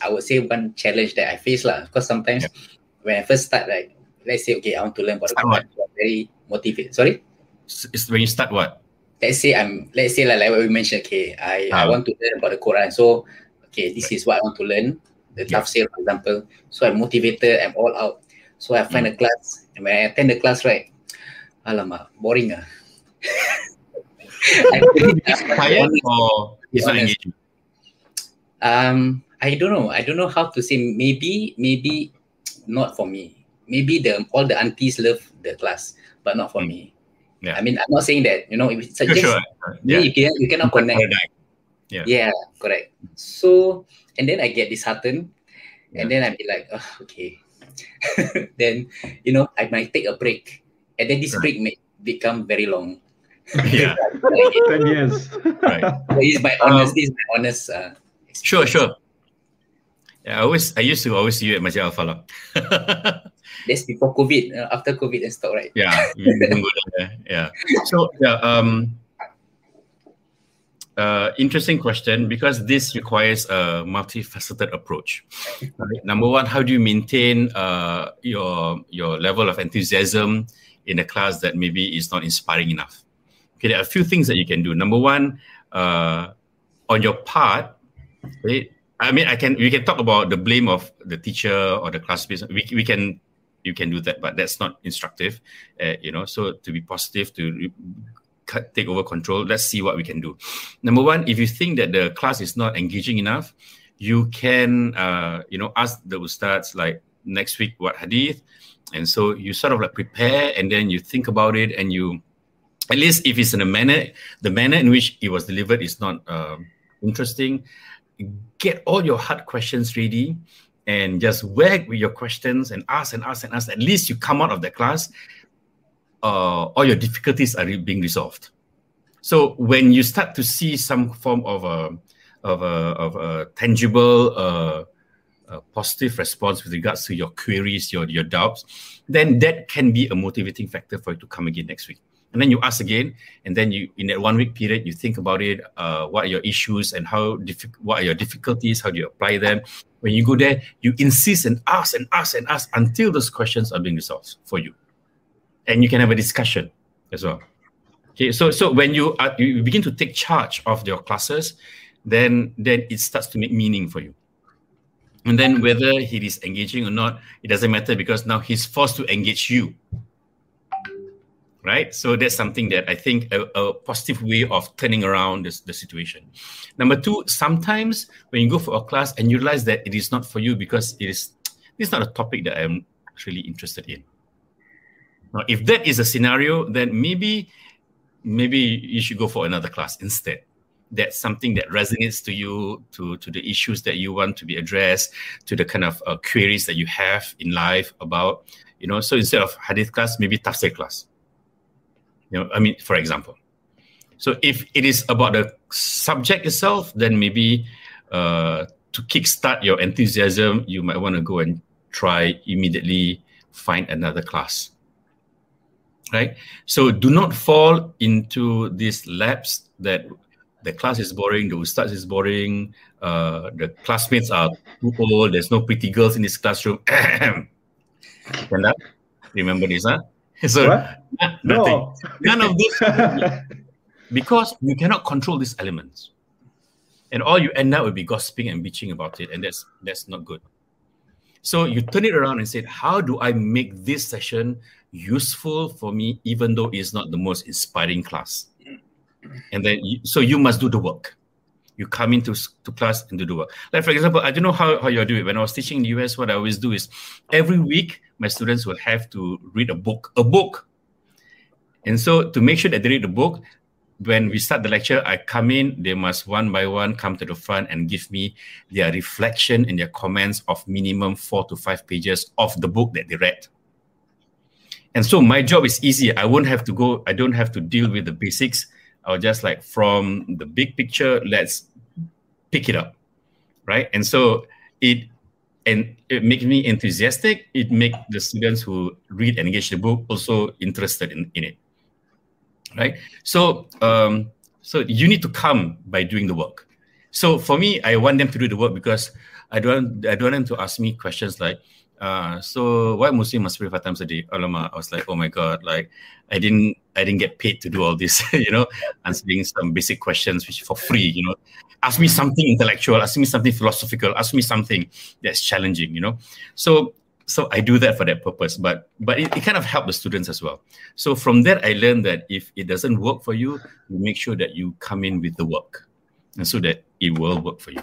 I would say one challenge that I face lah. Because sometimes when I first start, like let's say, okay, I want to learn about the Start what? Quran, I'm very motivated. Sorry. It's when you start what? let's say I'm let's say like, like what we mentioned, okay, I, I Ah. want to learn about the Quran. So okay, this is what I want to learn. The Yeah. tafsir, for example. So I'm motivated, I'm all out. So I Mm. find a class, and when I attend the class, right? Alamak, boring ah. I think- or it's not engaging? um, I don't know. I don't know how to say. Maybe, maybe not for me. Maybe the all the aunties love the class, but not for Mm. me. Yeah. I mean, I'm not saying that. You know, if it's just sure. Yeah. you, can, you cannot connect. Paradigm. Yeah. Yeah, correct. So and then I get disheartened, and then I'd be like, oh, okay. then you know I might take a break, and then this Right. break may become very long. Yeah. Ten years. Right. So this my Um, honest. this is my honest. Uh, Sure, sure. Yeah, I always I used to always see you at Masjid Al Falah. That's before COVID. Uh, after COVID and stuff, right? yeah, we don't go there. Yeah. So yeah, um, uh, interesting question because this requires a multifaceted approach. Right? Number one, how do you maintain uh, your your level of enthusiasm in a class that maybe is not inspiring enough? Okay, there are a few things that you can do. Number one, uh, on your part, right? I mean, I can we can talk about the blame of the teacher or the class. We we can you can do that, but that's not instructive. Uh, you know, so to be positive, to take over control. Let's see what we can do. Number one, if you think that the class is not engaging enough, you can uh, you know ask the ustads like next week what hadith, and so you sort of like prepare and then you think about it and you at least if it's in a manner the manner in which it was delivered is not um, interesting get all your hard questions ready and just whack with your questions and ask and ask and ask. At least you come out of the class, uh, all your difficulties are re- being resolved. So when you start to see some form of a of a, of a tangible uh, uh, positive response with regards to your queries, your your doubts, then that can be a motivating factor for you to come again next week. And then you ask again, and then you in that one week period you think about it. Uh, what are your issues and how diffi- what are your difficulties? How do you apply them? When you go there, you insist and ask and ask and ask until those questions are being resolved for you, and you can have a discussion as well. Okay, so so when you are, you begin to take charge of your classes, then then it starts to make meaning for you. And then whether he is engaging or not, it doesn't matter because now he's forced to engage you. right? So that's something that I think a, a positive way of turning around this, the situation. Number two, sometimes when you go for a class and you realize that it is not for you because it is it's not a topic that I'm really interested in. Now, if that is a scenario, then maybe maybe you should go for another class instead. That's something that resonates to you, to to the issues that you want to be addressed, to the kind of uh, queries that you have in life about, you know. So instead of hadith class, maybe tafsir class you know, I mean, for example. So if it is about the subject itself, then maybe uh, to kickstart your enthusiasm, you might want to go and try immediately find another class. Right? So do not fall into this lapse that the class is boring, the ustaz is boring, uh, the classmates are too old, there's no pretty girls in this classroom. Remember this, huh? so nothing. No. None of this because you cannot control these elements. And all you end up will be gossiping and bitching about it, and that's that's not good. So you turn it around and say, how do I make this session useful for me, even though it's not the most inspiring class? And then, you, so you must do the work. You come into to class and do the work. Like for example, I don't know how, how you do it. When I was teaching in the US, what I always do is every week my students will have to read a book, a book. And so to make sure that they read the book, when we start the lecture, I come in, they must one by one come to the front and give me their reflection and their comments of minimum four to five pages of the book that they read. And so my job is easy. I won't have to go, I don't have to deal with the basics. I'll just like from the big picture, let's pick it up. Right. And so it and it makes me enthusiastic. It makes the students who read and engage the book also interested in, in it. Right. So um, so you need to come by doing the work. So for me, I want them to do the work because I don't I don't want them to ask me questions like, uh, so why Muslim must pray five times a day? Alama, I was like, oh my god, like I didn't I didn't get paid to do all this, you know, answering some basic questions which for free, you know. Ask me something intellectual, ask me something philosophical, ask me something that's challenging, you know. So so I do that for that purpose, but but it, it kind of helped the students as well. So from that, I learned that if it doesn't work for you, you make sure that you come in with the work, and so that it will work for you.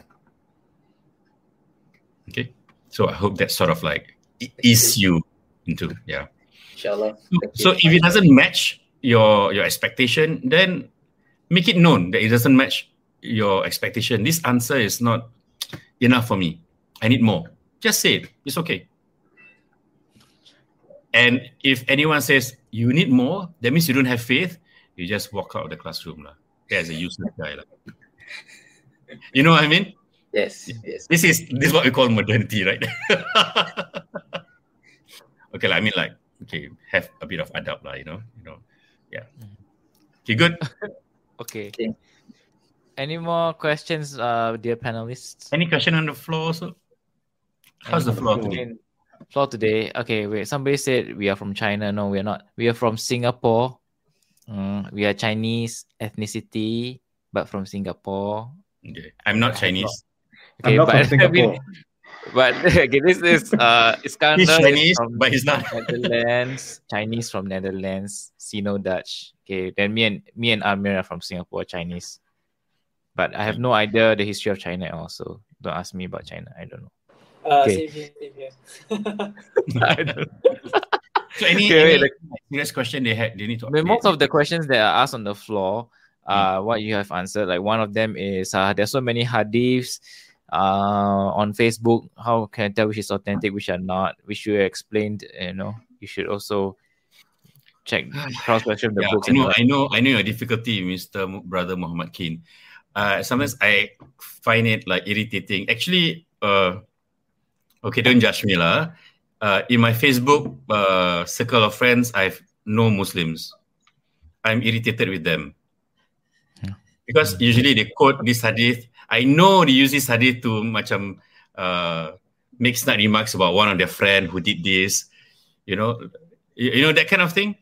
Okay. So I hope that sort of like ease you into yeah. Inshallah. So, so if it doesn't match your your expectation, then make it known that it doesn't match your expectation. This answer is not enough for me. I need more. Just say it. It's okay. And if anyone says you need more, that means you don't have faith. You just walk out of the classroom, lah. As a useless guy, lah. You know what I mean? Yes, yes. This is this is what we call modernity, right? okay, like, I mean, like, okay, have a bit of adab, lah. You know, you know, yeah. Okay, good. okay. okay. Any more questions, uh, dear panelists? Any question on the floor? So, how's Any the floor today? Floor today. Okay, wait. Somebody said we are from China. No, we are not. We are from Singapore. Mm, we are Chinese ethnicity, but from Singapore. Okay. I'm not Chinese. Okay, I'm not but, from Singapore. but okay, this is uh Iskandar he's Chinese, from but he's not Netherlands. Chinese from Netherlands, Sino Dutch. Okay, then me and me and Amir are from Singapore, Chinese. But I have no idea the history of China also. Don't ask me about China. I don't know. Uh, okay. same here, same here. I don't so any, okay, any the, question they had they need to I most of the questions that are asked on the floor uh what you have answered like one of them is uh, there's so many hadiths uh, on Facebook. How can I tell which is authentic, which are not? Which you explained, you know, you should also check cross version the yeah, books. I know, I know, I know your difficulty, Mr. Brother Muhammad Keen. Uh, sometimes I find it like irritating. Actually, uh, okay, don't judge me lah. Uh, in my Facebook uh, circle of friends, I've no Muslims. I'm irritated with them because usually they quote this hadith I know they use this hadith to macam uh, make snide remarks about one of their friend who did this, you know, you, you know that kind of thing.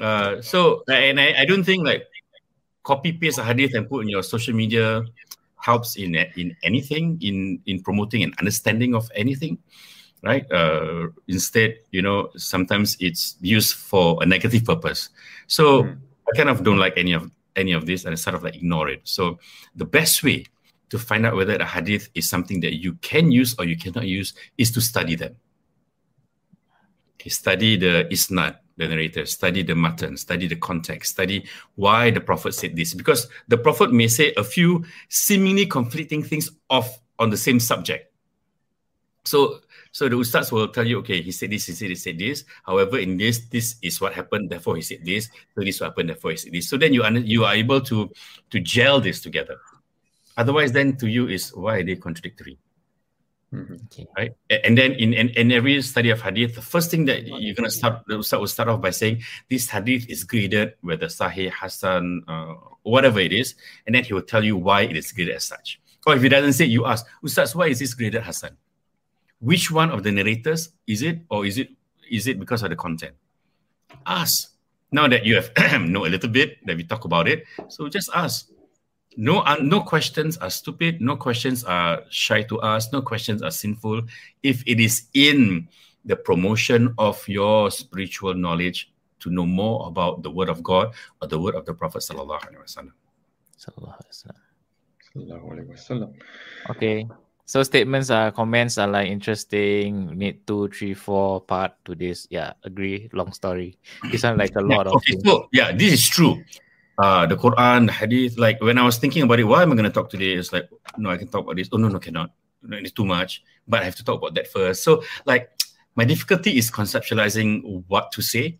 Uh, so and I, I don't think like copy paste a hadith and put in your social media helps in in anything in in promoting an understanding of anything. right? Uh, instead, you know, sometimes it's used for a negative purpose. So Mm. I kind of don't like any of any of this, and sort of like ignore it. So the best way to find out whether the hadith is something that you can use or you cannot use is to study them. Okay, study the isnad, the narrator, study the matan, study the context, study why the prophet said this. Because the prophet may say a few seemingly conflicting things off on the same subject. So so the ustads will tell you, okay, he said this, he said he said this. However, in this, this is what happened. Therefore, he said this. So this what happened. Therefore, he said this. So then you under, you are able to to gel this together. Otherwise, then to you is why are they contradictory? Mhm. Okay. right? And then in, in, in every study of hadith, the first thing that you're gonna start, the ustad will start off by saying this hadith is graded whether Sahih, Hasan, uh, whatever it is, and then he will tell you why it is graded as such. Or if he doesn't say, you ask, Ustaz, why is this graded Hasan? Which one of the narrators is it, or is it is it because of the content? Ask. Now that you have know a little bit, that we talk about it, so just ask. No, uh, no questions are stupid. No questions are shy to ask. No questions are sinful. If it is in the promotion of your spiritual knowledge to know more about the Word of God or the Word of the Prophet sallallahu alaihi wasallam. Sallallahu alaihi wasallam. Sallallahu alaihi wasallam. Okay. So statements are comments are like interesting. Need two, three, four part to this. Yeah, agree. Long story. This one like a lot of okay, things. so yeah, this is true. Uh, the Quran, the Hadith. Like when I was thinking about it, why am I going to talk today? It's like no, I can talk about this. Oh no, no, cannot. No, it's too much. But I have to talk about that first. So like my difficulty is conceptualizing what to say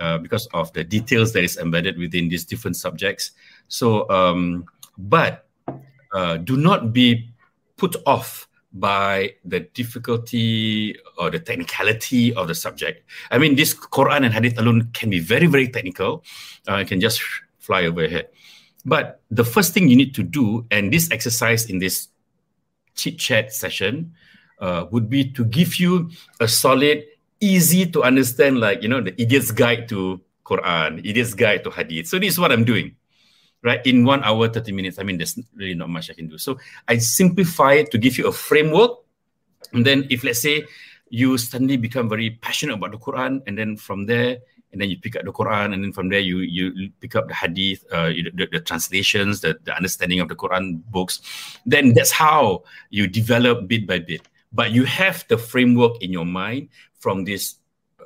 uh, because of the details that is embedded within these different subjects. So, um, but uh, do not be put off by the difficulty or the technicality of the subject. I mean, this Quran and Hadith alone can be very, very technical. Uh, it can just fly over your head. But the first thing you need to do, and this exercise in this chit chat session, uh, would be to give you a solid, easy to understand, like you know, the idiot's guide to Quran, idiot's guide to Hadith. So this is what I'm doing, right? In one hour, thirty minutes. I mean, there's really not much I can do. So I simplify it to give you a framework, and then if let's say you suddenly become very passionate about the Quran, and then from there, and then you pick up the Quran, and then from there you you pick up the Hadith, uh, the, the translations, the, the understanding of the Quran books. Then that's how you develop bit by bit. But you have the framework in your mind from these uh,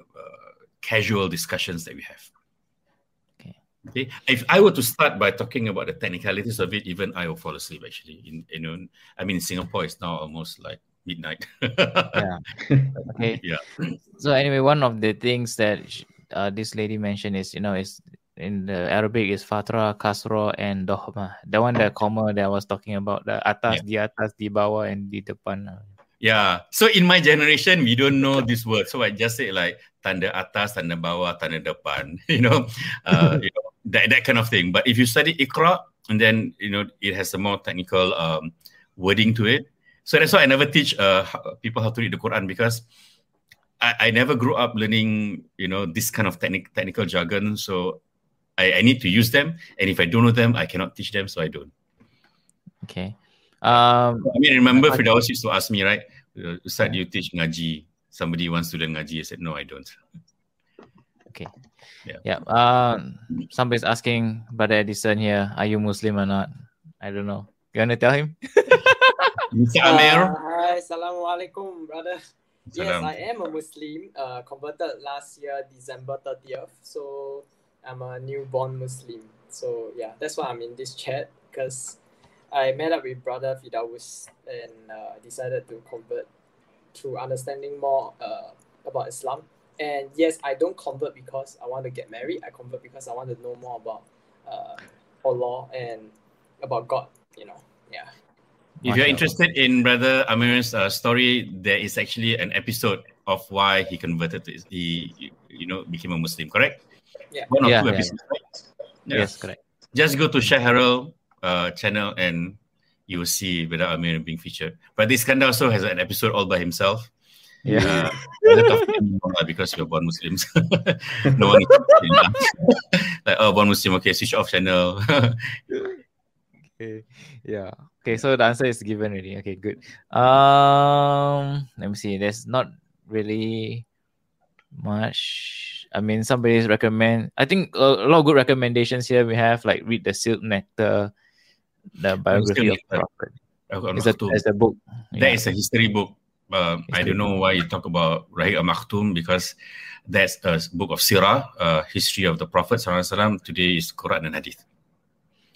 casual discussions that we have. Okay. If I were to start by talking about the technicalities of it, even I will fall asleep. Actually, in you know, I mean, Singapore is now almost like midnight. Yeah. Okay. Yeah. So anyway, one of the things that uh, this lady mentioned is you know is in the Arabic is fatra, kasro, and dohma. The one the comma that I was talking about the atas, di atas, di bawah, and di depan. Yeah. So in my generation, we don't know this word. So I just say like tanda atas, tanda bawah, tanda depan. You know, uh, you know that, that kind of thing. But if you study Iqra, and then you know it has a more technical um, wording to it. So that's why I never teach uh, people how to read the Quran because I, I never grew up learning you know this kind of technic, technical jargon. So I, I need to use them, and if I don't know them, I cannot teach them. So I don't. Okay. Um. I mean, remember Firdaus used to ask me, right? Uh, Ustaz, do you teach ngaji? Somebody wants to learn ngaji. I said, no, I don't. Okay. Yeah. Yeah. Um. Somebody's asking Brother Edison here, are you Muslim or not? I don't know. You wanna tell him? Mr. Uh, Amir. hi, Assalamualaikum, brother. Yes, I am a Muslim, uh, converted last year, December 30th. So I'm a newborn Muslim. So yeah, that's why I'm in this chat because I met up with brother Firdaus and uh, decided to convert through understanding more uh, about Islam. And yes, I don't convert because I want to get married. I convert because I want to know more about uh, Allah and about God, you know. Yeah. If you're interested in Brother Amir's uh, story, there is actually an episode of why he converted to he, you know, became a Muslim. Correct? Yeah. One or Yeah, two yeah, episodes. right? Yeah. Yes, correct. Just go to Shah Harold uh, channel and you will see Brother Amir being featured. But this Iskandar also has an episode all by himself. Yeah. Uh, a lot of them know that because we're born Muslims. no one is like, oh, born Muslim, okay, switch off channel. Okay. Yeah. Okay. So the answer is given already. Okay. Good. Um. Let me see. There's not really much. I mean, somebody's recommend. I think a, a lot of good recommendations here. We have like read the Sealed Nectar, the biography of. Prophet. It's a, it's a book. That Yeah. is a history book. Uh, I don't know why you talk about Rahik al Maktoum because that's a book of Sirah, uh, history of the Prophet. Sallallahu Alaihi Wasallam. Today is Quran and Hadith.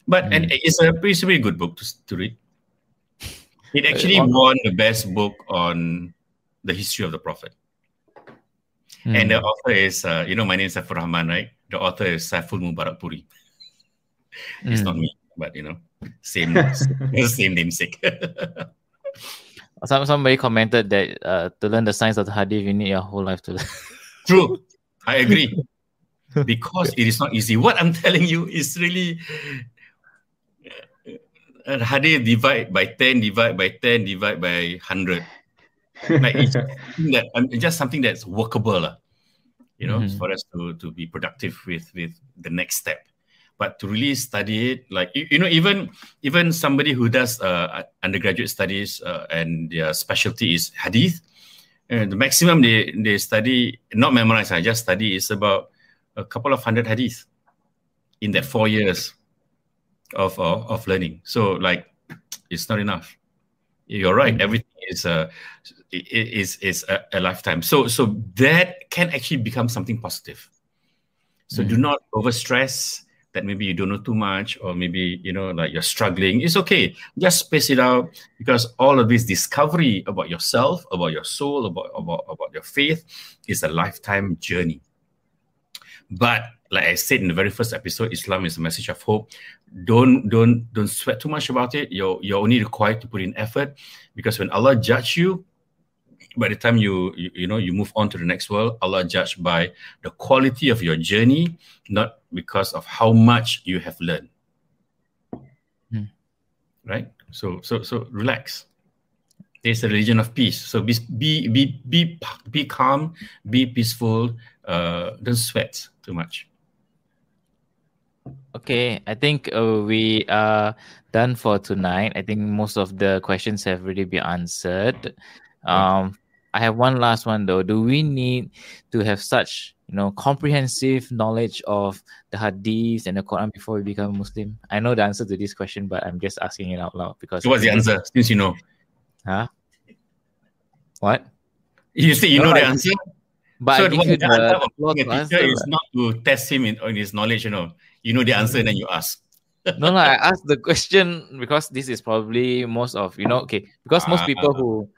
But and it's a it's a very good book to, to read. It actually on- won the best book on the history of the Prophet. And the Hmm. author is, uh, you know, my name is Saifur Rahman, right? The author is Saiful Mubarakpuri. It's Hmm. not me, but you know, same same namesake. Some somebody commented that uh, to learn the science of the hadith, you need your whole life to learn. True, I agree. Because it is not easy. What I'm telling you is really uh, hadith divide by 10, divide by 10, divide by 100. Like it's that, um, just something that's workable, lah. you know, Mhm. for us to, to be productive with, with the next step. But to really study it, like, you, you know, even even somebody who does uh, undergraduate studies uh, and their specialty is hadith, uh, the maximum they, they study, not memorize, I just study, is about a couple of hundred hadith in that four years of, of, of learning. So, like, it's not enough. You're right. Mhm. Everything is a i- is is a, a lifetime. So so that can actually become something positive. So do Mhm. not overstress that maybe you don't know too much or maybe you know like you're struggling. It's okay. Just space it out because all of this discovery about yourself, about your soul, about about, about your faith is a lifetime journey. But like I said in the very first episode, Islam is a message of hope. Don't don't don't sweat too much about it. You're you're only required to put in effort because when Allah judge you, by the time you, you you know you move on to the next world, Allah judge by the quality of your journey, not because of how much you have learned. Hmm. Right? So so so relax. There's a religion of peace. So be be be be, be calm, be peaceful. Uh, don't sweat too much. Okay, I think uh, we are done for tonight. I think most of the questions have already been answered. Um, I have one last one though. Do we need to have such you know comprehensive knowledge of the hadiths and the Quran before we become Muslim? I know the answer to this question, but I'm just asking it out loud because So what's the answer? Since you know, Huh? What? you say you No, know the answer. But so I give you the answer the of floor being to a answer. teacher is not to test him in, on his knowledge. You know, you know the answer, and then you ask. no, no, I asked the question because this is probably most of you know, okay, because most people who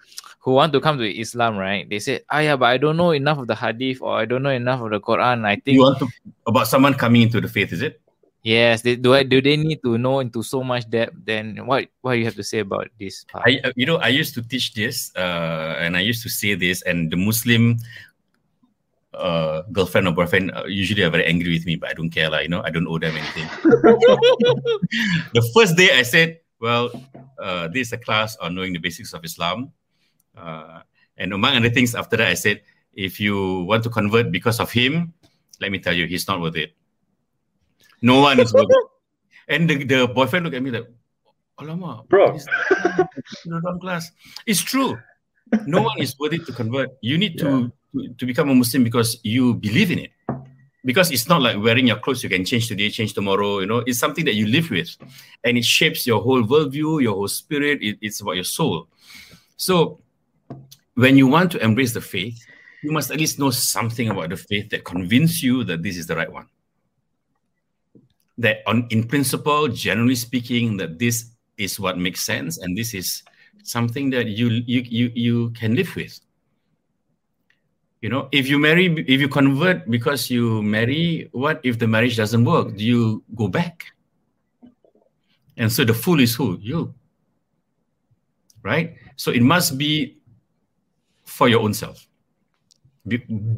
who want to come to Islam, right? They say, ah, yeah, but I don't know enough of the hadith or I don't know enough of the Quran. I think You want to about someone coming into the faith, is it? yes, they, do I do they need to know into so much depth? Then what what you have to say about this part? I, you know, I used to teach this, uh, and I used to say this, and the Muslim uh, girlfriend or boyfriend uh, usually are very angry with me, but I don't care, like, you know, I don't owe them anything. the first day I said, well, uh, this is a class on knowing the basics of Islam. Uh, and among other things, after that, I said, if you want to convert because of him, let me tell you, he's not worth it. No one is worth it. And the, the boyfriend looked at me like, Alamak, Bro. the wrong class. It's true. No one is worth it to convert. You need to, to, to become a Muslim because you believe in it. Because it's not like wearing your clothes, you can change today, change tomorrow. You know, it's something that you live with. And it shapes your whole worldview, your whole spirit. It, it's about your soul. So when you want to embrace the faith, you must at least know something about the faith that convince you that this is the right one. That on in principle, generally speaking, that this is what makes sense and this is something that you you you, you can live with. You know, if you marry, if you convert because you marry, what if the marriage doesn't work? Do you go back? And so the fool is who? You. Right? So it must be for your own self,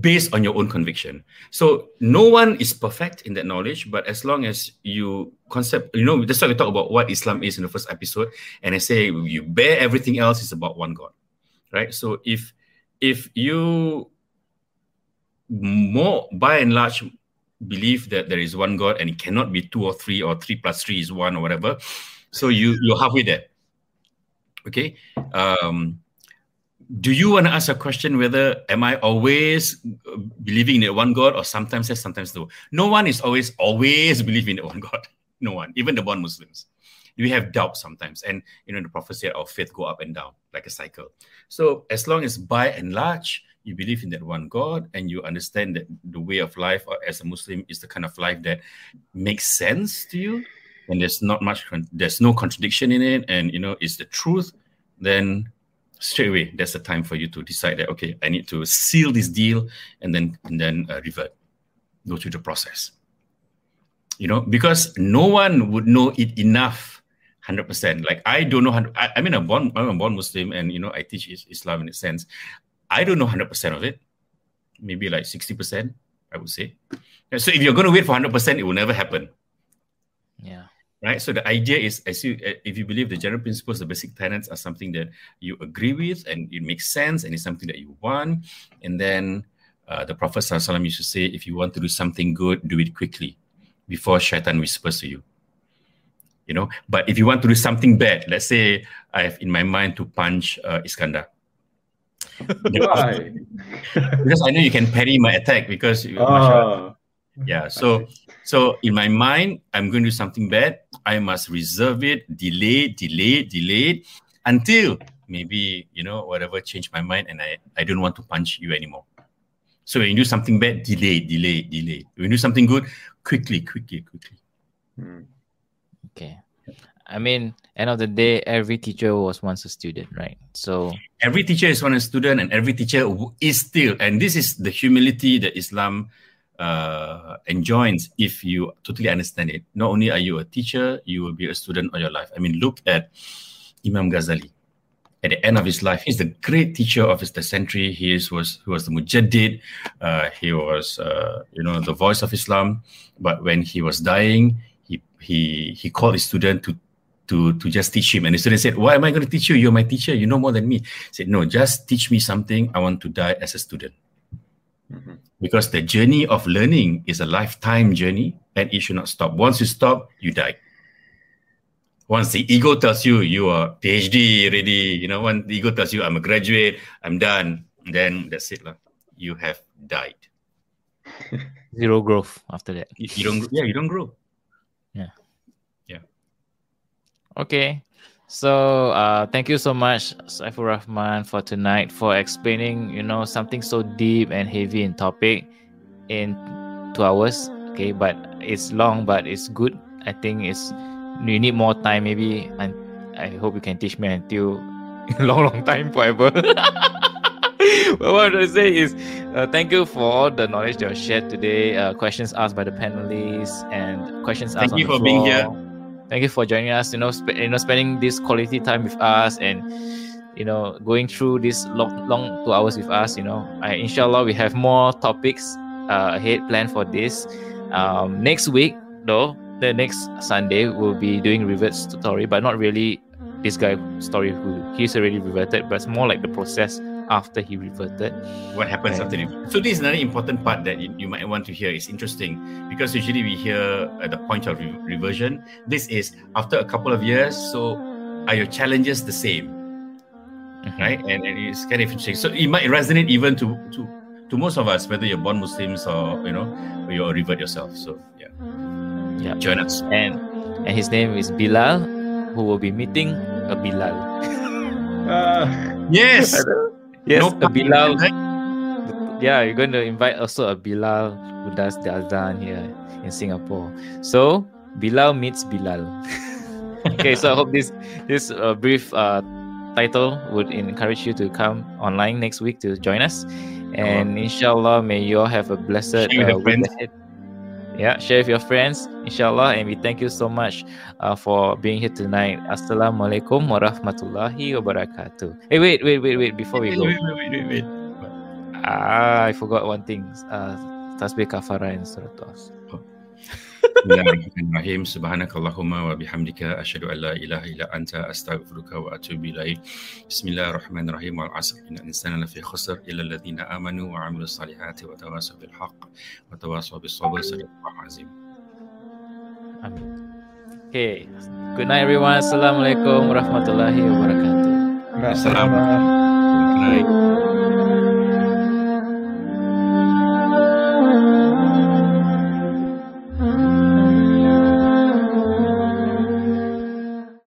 based on your own conviction. So no one is perfect in that knowledge, but as long as you concept, you know, that's why we talk about what Islam is in the first episode, and I say you bear everything else is about one God, right? So if if you more by and large believe that there is one God and it cannot be two or three or three plus three is one or whatever, so you you're halfway there. Okay. Um, do you want to ask a question whether am I always believing in one God or sometimes yes, sometimes no? No one is always always believing in one God. No one, even the born Muslims. We have doubt sometimes, and you know the prophet said our faith go up and down like a cycle. So as long as by and large you believe in that one God and you understand that the way of life as a Muslim is the kind of life that makes sense to you, and there's not much, there's no contradiction in it, and you know it's the truth, then straight away that's the time for you to decide that okay i need to seal this deal and then and then uh, revert go through the process. You know because no one would know it enough 100% like i don't know I, I mean i'm born i'm a born muslim and you know i teach islam in a sense. I don't know 100% of it. Maybe like 60% i would say. So if you're going to wait for 100% it will never happen right? So the idea is, as you, uh, if you believe the general principles, the basic tenets are something that you agree with and it makes sense and it's something that you want, and then uh, the Prophet Sallallahu used to say, if you want to do something good, do it quickly, before Shaitan whispers to you. You know, but if you want to do something bad, let's say I have in my mind to punch uh, Iskandar. Why? because I know you can parry my attack because Oh, yeah so so in my mind i'm going to do something bad i must reserve it delay delay delay until maybe you know whatever change my mind and i i don't want to punch you anymore so when you do something bad delay delay delay when you do something good quickly quickly quickly hmm. Okay. I mean, end of the day, every teacher was once a student, right? So every teacher is one a student and every teacher is still and this is the humility that islam uh, enjoins if you totally understand it. Not only are you a teacher, you will be a student all your life. I mean, look at Imam Ghazali. At the end of his life, he's the great teacher of his century. He is, was he was the mujaddid. Uh, he was uh, you know the voice of Islam. But when he was dying, he he he called his student to to to just teach him. And the student said, "Why am I going to teach you? You're my teacher. You know more than me." He said, "No, just teach me something. I want to die as a student." Mhm. Because the journey of learning is a lifetime journey and it should not stop. Once you stop, you die. Once the ego tells you you are PhD ready, you know, when the ego tells you I'm a graduate, I'm done, then that's it. lah. You have died. zero growth after that. You, you don't yeah, you don't grow. Yeah. Yeah. Okay. So uh, thank you so much, Saifur Rahman, for tonight for explaining, you know, something so deep and heavy in topic in two hours. Okay, but it's long, but it's good. I think it's you need more time, maybe, and I hope you can teach me until long, long time forever. but what to say is, uh, thank you for all the knowledge that was shared today. Uh, questions asked by the panelists and questions Thank asked. you on the for being here. Thank you for joining us. You know, sp- you know, spending this quality time with us and you know going through this long, long two hours with us. You know, I, inshallah we have more topics uh, ahead planned for this. Um, next week, though, the next Sunday we'll be doing reverts story, but not really this guy story who he's already reverted, but it's more like the process after he reverted. What happens after the So this is another important part that you, you might want to hear. It's interesting because usually we hear at the point of re- reversion. This is after a couple of years. So are your challenges the same? Mhm. right? And, and it's kind of interesting. So it might resonate even to to to most of us, whether you're born Muslims or you know, or you're a revert yourself. So yeah, Yeah. join us. And and his name is Bilal, who will be meeting a Bilal. Ah, Yes. Yes, No a Bilal. Yeah, you're going to invite also a Bilal who does the Azan here in Singapore. So Bilal meets Bilal. okay, so I hope this this uh, brief uh, title would encourage you to come online next week to join us. And inshallah, may you all have a blessed uh, week ahead. Yeah, share with your friends, inshallah. And we thank you so much uh, for being here tonight. Assalamualaikum warahmatullahi wabarakatuh. Hey, wait, wait, wait, wait. Before we go, wait, wait, wait, wait, wait. Ah, I forgot one thing. Uh, tasbih kafara and surat As. Bismillahirrahmanirrahim. Subhanakallahumma wa bihamdika asyhadu an la ilaha illa anta astaghfiruka wa atubu ilaik. Bismillahirrahmanirrahim. Wal 'asr innal insana lafi khusr illa alladhina amanu wa 'amilus salihati wa tawasaw bil haqq wa tawasaw bis sabr. Sadaqallahu azim. Amin. Okay. Good night, everyone. Assalamualaikum warahmatullahi wabarakatuh. Assalamualaikum. Bye.